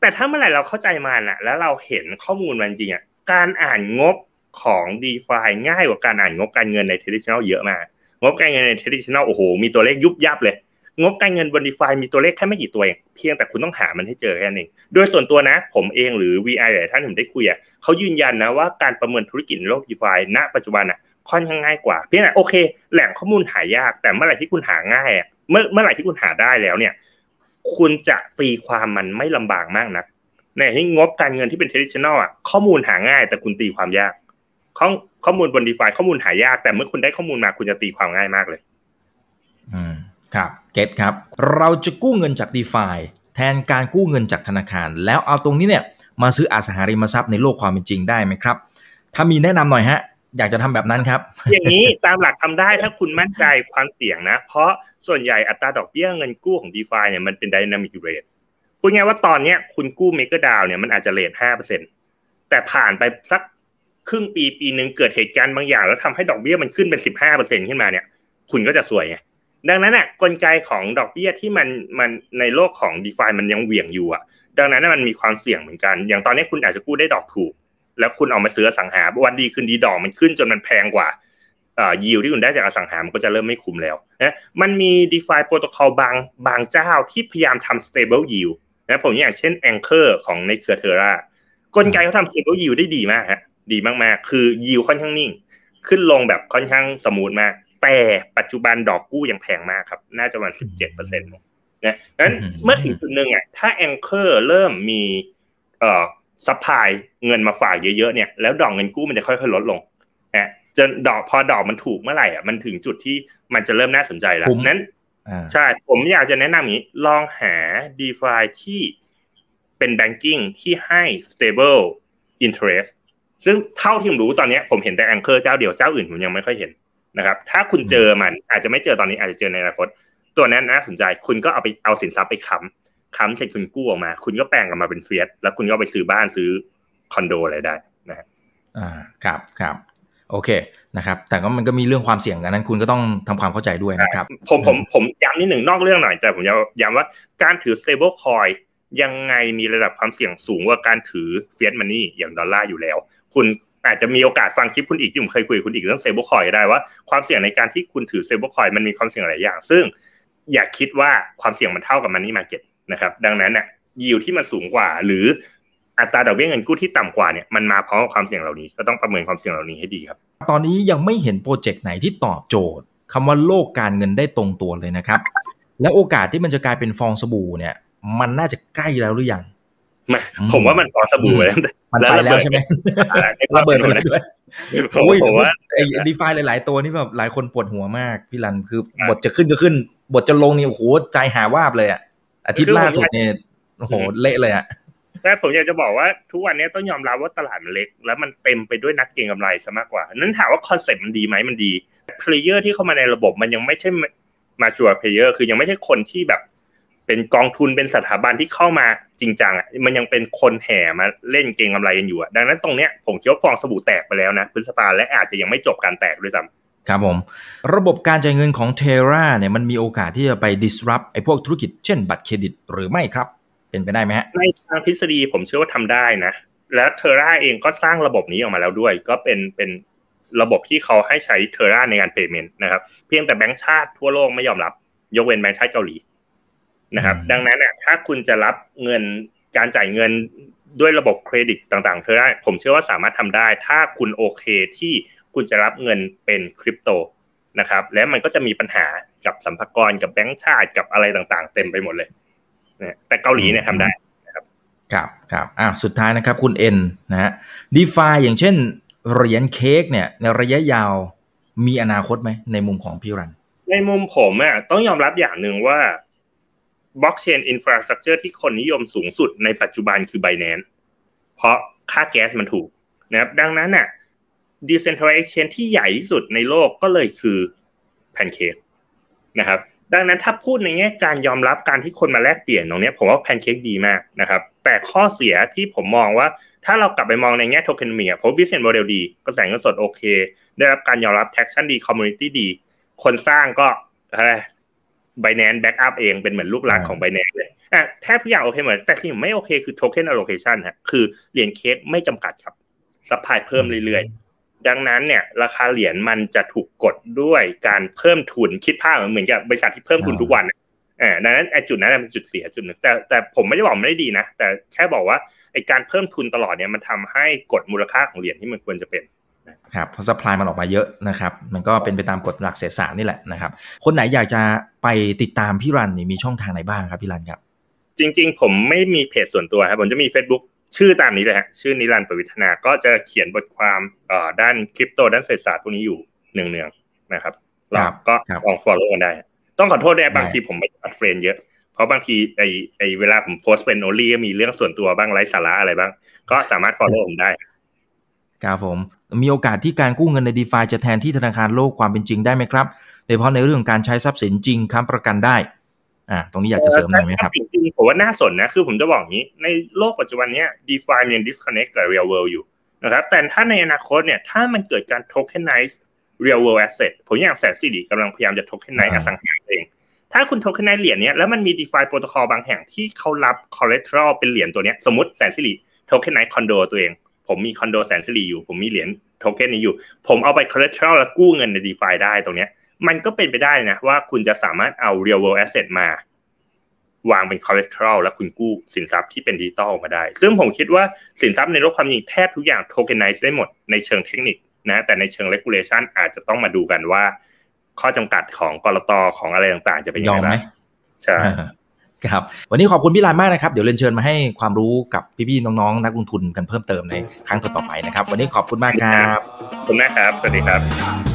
แต่ถ้าเมื่อไหร่เราเข้าใจมันอะแล้วเราเห็นข้อมูลมันจริงอะการอ่านงบของ d e f าง่ายกว่าการอ่านงบการเงินใน traditional เยอะมาก งบการเงินใน traditional โอ้โห มีตัวเลขยุบยับเลย งบการเงินบน d e f ามีตัวเลขแค่ไม่กี่ตัวเอง เพียงแต่คุณต้องหามันให้เจอแค่นั้นเองโดยส่วนตัวนะ ผมเองหรือ VI หลายท่านผมได้คุยอะเขายืนยันนะว่าการประเมินธุรกิจในโลก d e f าณปัจจุบันอะค่อนข้างง่ายกว่า เพียงแต่โอเค แหล่งข้อมูลหายาก แต่เมื่อไหร่ที่คุณหาง่ายอะ เมื่อเมื่อไหร่ที่คุณหาได้แล้วเนี่ย คุณจะตีความมันไม่ลำบากมากนะในที่งบการเงินที่เป็น traditional อะข้อมูลหาง่าย แต่คุณตีความยาก ข้อข้อมูลบน d e f าข้อมูลหายาก แต่เมื่อคุณได้ข้อมูลมาคุณจะตีความง่ายมากเลย อืมครับเก็ตครับ เราจะกู้เงินจาก d e f าแทนการกู้เงินจากธนาคาร แล้วเอาตรงนี้เนี่ยมาซื้ออสังหาริมทรัพย์ในโลกความเป็นจริงได้ไหมครับ ถ้ามีแนะนำหน่อยฮะ อยากจะทำแบบนั้นครับ อย่างนี้ตามหลักทำได้ถ้าคุณมั่นใจความเสี่ยงนะ เพราะส่วนใหญ่อัตราดอกเบี้ยเงินกู้ของ d e f าเนี่ยมันเป็น dynamic rate พูดง่ายว่าตอนเนี้ยคุณกู้เมกะดาวเนี่ยมันอาจจะเลทห้าเปอร์เซ็นแต่ผ่านไปสักครึ่งปีปีหนึ่งเกิดเหตุการณ์บางอย่าง แล้วทำให้ดอกเบี้ยมันขึ้นเป็นสิบห้าเปอร์เซ็นขึ้นมาเนี่ย คุณก็จะสวยไงดังนั้นอะกลไกของดอกเบี้ยที่มันมันในโลกของ d e f ามันยังเหวี่ยงอยู่อะ ดังนั้นมันมีความเสี่ยงเหมือนกัน อย่างตอนนี้คุณอาจจะกู้ได้ดอกถูก แล้วคุณเอามาซื้อสังหาวันดีขึ้นดีดอกมันขึ้นจนมันแพงกว่ายิวที่คุณได้จากอสังหามันก็จะเริ่มไม่คุ้มแล้วนะมันมี d e f าโปรโตคอลบางบางเจ้าที่พยายามทำ stable yield นะผมอย่างเช่น Anchor ของในเครือเทอร่ากลไกเขาทำ stable yield ได้ดีมากฮะดีมากๆ คือ yield ค่อนข้างนิ่ง ขึ้นลงแบบค่อนข้าง smooth มาก แต่ปัจจุบันดอกกู้ยังแพงมากครับ น่าจะประมาณสิบเจ็ดเปอร์เซ็นต์นะนั้นเมื่อถึงจุดหนึ่งอะถ้า Anchor เริ่มมีเอ่อ supply เงินมาฝากเยอะๆเนี่ยแล้วดอกเงินกู้มันจะค่อยๆลดลงนะจนดอกพอดอกมันถูกเมื่อไหร่อะมันถึงจุดที่มันจะเริ่มน่าสนใจแล้วนั้นใช่ ผมอยากจะแนะนำอย่างนี้ ลองหา DeFi ที่เป็น banking ที่ให้ stable interest ซึ่งเท่าที่ผมรู้ตอนนี้ผมเห็นแต่ Anchor เจ้าเดียวเจ้าอื่นผมยังไม่ค่อยเห็นนะครับ ถ้าคุณเจอมันอาจจะไม่เจอตอนนี้อาจจะเจอในอนาคต ตัวนั้นน่าสนใจคุณก็เอาไปเอาสินทรัพย์ไปค้ำ ค้ำเสร็จคุณกู้ออกมา คุณก็แปลงออกมาเป็นเฟียสแล้วคุณก็ไปซื้อบ้านซื้อคอนโดอะไรได้นะอ่าครับครับโอเคนะครับ แต่ก็มันก็มีเรื่องความเสี่ยงกันนั้น คุณก็ต้องทำความเข้าใจด้วยนะครับ ผมผมผมย้ำนิดหนึ่งนอกเรื่องหน่อยแต่ผมจะย้ำว่าการถือ stable coin ยังไงมีระดับความเสี่ยงสูงกว่าการถือ fiat money อย่างดอลลาร์อยู่แล้ว คุณอาจจะมีโอกาสฟังคลิปคุณอีกที่ผมเคยคุยคุณอีกเรื่อง stable coin ได้ว่าความเสี่ยงในการที่คุณถือ stable coin มันมีความเสี่ยงหลายอย่าง ซึ่งอย่าคิดว่าความเสี่ยงมันเท่ากับ money market นะครับ ดังนั้นเนี่ยยิวที่มันสูงกว่า หรืออัตราดอกเบี้ยเงินกู้ที่ต่ำกว่าเนี่ยมันมาพร้อมกับความเสี่ยงเหล่านี้ก็ต้องประเมินความเสี่ยงเหล่านี้ให้ดีครับ ตอนนี้ยังไม่เห็นโปรเจกต์ไหนที่ตอบโจทย์คำว่าโลกการเงินได้ตรงตัวเลยนะครับ และโอกาสที่มันจะกลายเป็นฟองสบู่เนี่ย มันน่าจะใกล้แล้วหรือยังผมว่ามันฟองสบู่แล้วมันไปแล้วใช่ไหมระเบิดไปเลยผมว่าไอ้ดีฟาหลาย ๆ ตัวนี่แบบหลายคนปวดหัวมากพี่รันคือบทจะขึ้นก็ขึ้น บทจะลงนี่โอ้โหใจหาวาบเลยอะ อาทิตย์ล่าสุดเนี่ยโอ้โหเละเลยอะแต่ผมอยากจะบอกว่าทุกวันนี้ต้องยอมรับว่าตลาดมันเล็ก แล้วมันเต็มไปด้วยนักเก็งกำไรซะมากกว่า นั้นถามว่า concept มันดีไหมมันดี player ที่เข้ามาในระบบมันยังไม่ใช่ major player คือยังไม่ใช่คนที่แบบ เป็นกองทุนเป็นสถาบันที่เข้ามาจริงจังอะมันยังเป็นคนแห่มาเล่นเก็งกำไรกันอยู่อะดังนั้นตรงเนี้ยผมคิดว่าฟองสบู่แตกไปแล้วนะพฤษภาและอาจจะยังไม่จบการแตกด้วยซ้ำ ครับผม ระบบการจ่ายเงินของเทราเนี่ยมันมีโอกาสที่จะไป disrupt ไอ้พวกธุรกิจเช่นบัตรเครดิตหรือไม่ครับ เป็นไปได้ไหมฮะในทางทฤษฎีผมเชื่อว่าทำได้นะ และเทราเองก็สร้างระบบนี้ออกมาแล้วด้วย ก็เป็นเป็นระบบที่เขาให้ใช้เทราในการเพย์เมนต์นะครับ เพียงแต่แบงก์ชาติทั่วโลกไม่ยอมรับ ยกเว้นแบงก์ชาติเกาหลีนะครับ ดังนั้นเนี่ยถ้าคุณจะรับเงินการจ่ายเงินด้วยระบบเครดิตต่างๆเธอได้ผมเชื่อว่าสามารถทำได้ ถ้าคุณโอเคที่ คุณจะรับเงินเป็นคริปโตนะครับ แล้วมันก็จะมีปัญหากับสัมภาระกับแบงก์ชาติกับอะไรต่างๆ เต็มไปหมดเลยนะแต่เกาหลีเนี่ยทำได้นะครับครับครับอ่าสุดท้ายนะครับคุณเอ็นนะฮะดีฟาอย่างเช่นเหรียญเค้กเนี่ยในระยะยาวมีอนาคตไหมในมุมของพี่รัน ในมุมผมอะต้องยอมรับอย่างหนึ่งว่าบล็อกเชนอินฟราสตรักเจอร์ที่คนนิยมสูงสุดในปัจจุบันคือ Binance เพราะค่าแก๊สมันถูกนะครับดังนั้นน่ะ Decentralized Exchange ที่ใหญ่ที่สุดในโลกก็เลยคือ Pancake นะครับ ดังนั้นถ้าพูดในแง่การยอมรับการที่คนมาแลกเปลี่ยนตรงนี้ผมว่า Pancake ดีมากนะครับ แต่ข้อเสียที่ผมมองว่า ถ้าเรากลับไปมองในแง่โท เนี่ยอะผม business model ดีกระแสเงินสดโอเค ได้รับการยอมรับ traction ดี community ดี คนสร้างก็ Binance back up เองเป็นเหมือนลูกหลานของ Binance เลยอะแทบทุกอย่างโอเคหมดแต่สิ่งไม่โอเคคือ token allocation ฮะคือเหรียญเค้กไม่จำกัดครับ supply เพิ่มเรื่อยๆ ดังนั้นเนี่ยราคาเหรียญมันจะถูกกดด้วยการเพิ่มทุนคิดภาพเหมือนกับบริษัทที่เพิ่มทุนทุกวันอ่าดังนั้นไอ้จุดนั้นเป็นจุดเสียจุดหนึ่งแต่แต่ผมไม่ได้บอกไม่ได้ดีนะ แต่แค่บอกว่าไอ้การเพิ่มทุนตลอดเนี่ยมันทำให้กดมูลค่าของเหรียญที่มันควรจะเป็นครับเพราะ supply มันออกมาเยอะนะครับ มันก็เป็นไปตามกฎหลักเศรษฐศาสตร์นี่แหละนะครับ คนไหนอยากจะไปติดตามพี่รันนี่มีช่องทางไหนบ้างครับพี่รันครับ จริง ๆ ผมไม่มีเพจส่วนตัวครับผมจะมี Facebook ชื่อตามนี้เลยฮะชื่อนิรันดร์ประวิทนาก็จะเขียนบทความเอ่อด้านคริปโตด้านเศรษฐศาสตร์พวกนี้อยู่เนืองๆนะครับเราก็ลอง follow กันได้ ต้องขอโทษด้วยบางทีผมไม่ add friend เยอะเพราะบางทีไอ้ไอ้เวลาผมโพสต์ friend only มีเรื่องส่วนตัวบ้างไร้สาระอะไรบ้าง ก็สามารถ follow ผมได้ครับผมมีโอกาสที่การกู้เงินใน DeFi จะแทนที่ธนาคารโลกความเป็นจริงได้ไหมครับโดยเฉพาะในเรื่องการใช้ทรัพย์สินจริงค้ำประกันได้อ่าตรงนี้อยากจะเสริมหน่อยไหมครับจริงๆ ผมว่าน่าสนนะ คือผมจะบอกงี้ ในโลกปัจจุบันนี้ DeFi ยัง disconnect กับ real world อยู่นะครับ แต่ถ้าในอนาคตเนี่ย ถ้ามันเกิดการ tokenize real world asset ผมอย่างแสนสิริกำลังพยายามจะ tokenize อสังหาเอง ถ้าคุณ tokenize เหรียญเนี้ยแล้วมันมี DeFi protocol บางแห่งที่เขารับ collateral เป็นเหรียญตัวเนี้ย สมมติแสนสิริ tokenize คอนโดตัวเอง ผมมีคอนโดแสนสิริอยู่ ผมมีเหรียญโทเค็นนี้อยู่ ผมเอาไป collateral แล้วกู้เงินใน DeFi ได้ตรงเนี้ย มันก็เป็นไปได้นะว่าคุณจะสามารถเอา real world asset มา วางเป็น collateral แล้วคุณกู้สินทรัพย์ที่เป็นดิจิตอลมาได้ ซึ่งผมคิดว่าสินทรัพย์ในโลกความจริงแทบทุกอย่าง tokenize ได้หมดในเชิงเทคนิคนะแต่ในเชิง regulation อาจจะต้องมาดูกันว่า ข้อจำกัดของกรตของอะไรต่างๆ จะเป็นยังไงบ้างใช่ครับวันนี้ขอบคุณพี่ลานมากนะครับ เดี๋ยวเรียนเชิญมาให้ความรู้กับพี่ๆน้องๆ นักลงทุนกันเพิ่มเติมในครั้งต่อๆไปนะครับ วันนี้ขอบคุณมากครับขอบคุณมากครับ สวัสดีครับ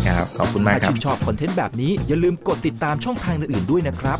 ครับขอบคุณมากครับถ้าชื่นชอบคอนเทนต์แบบนี้อย่าลืมกดติดตามช่องทางอื่นๆด้วยนะครับ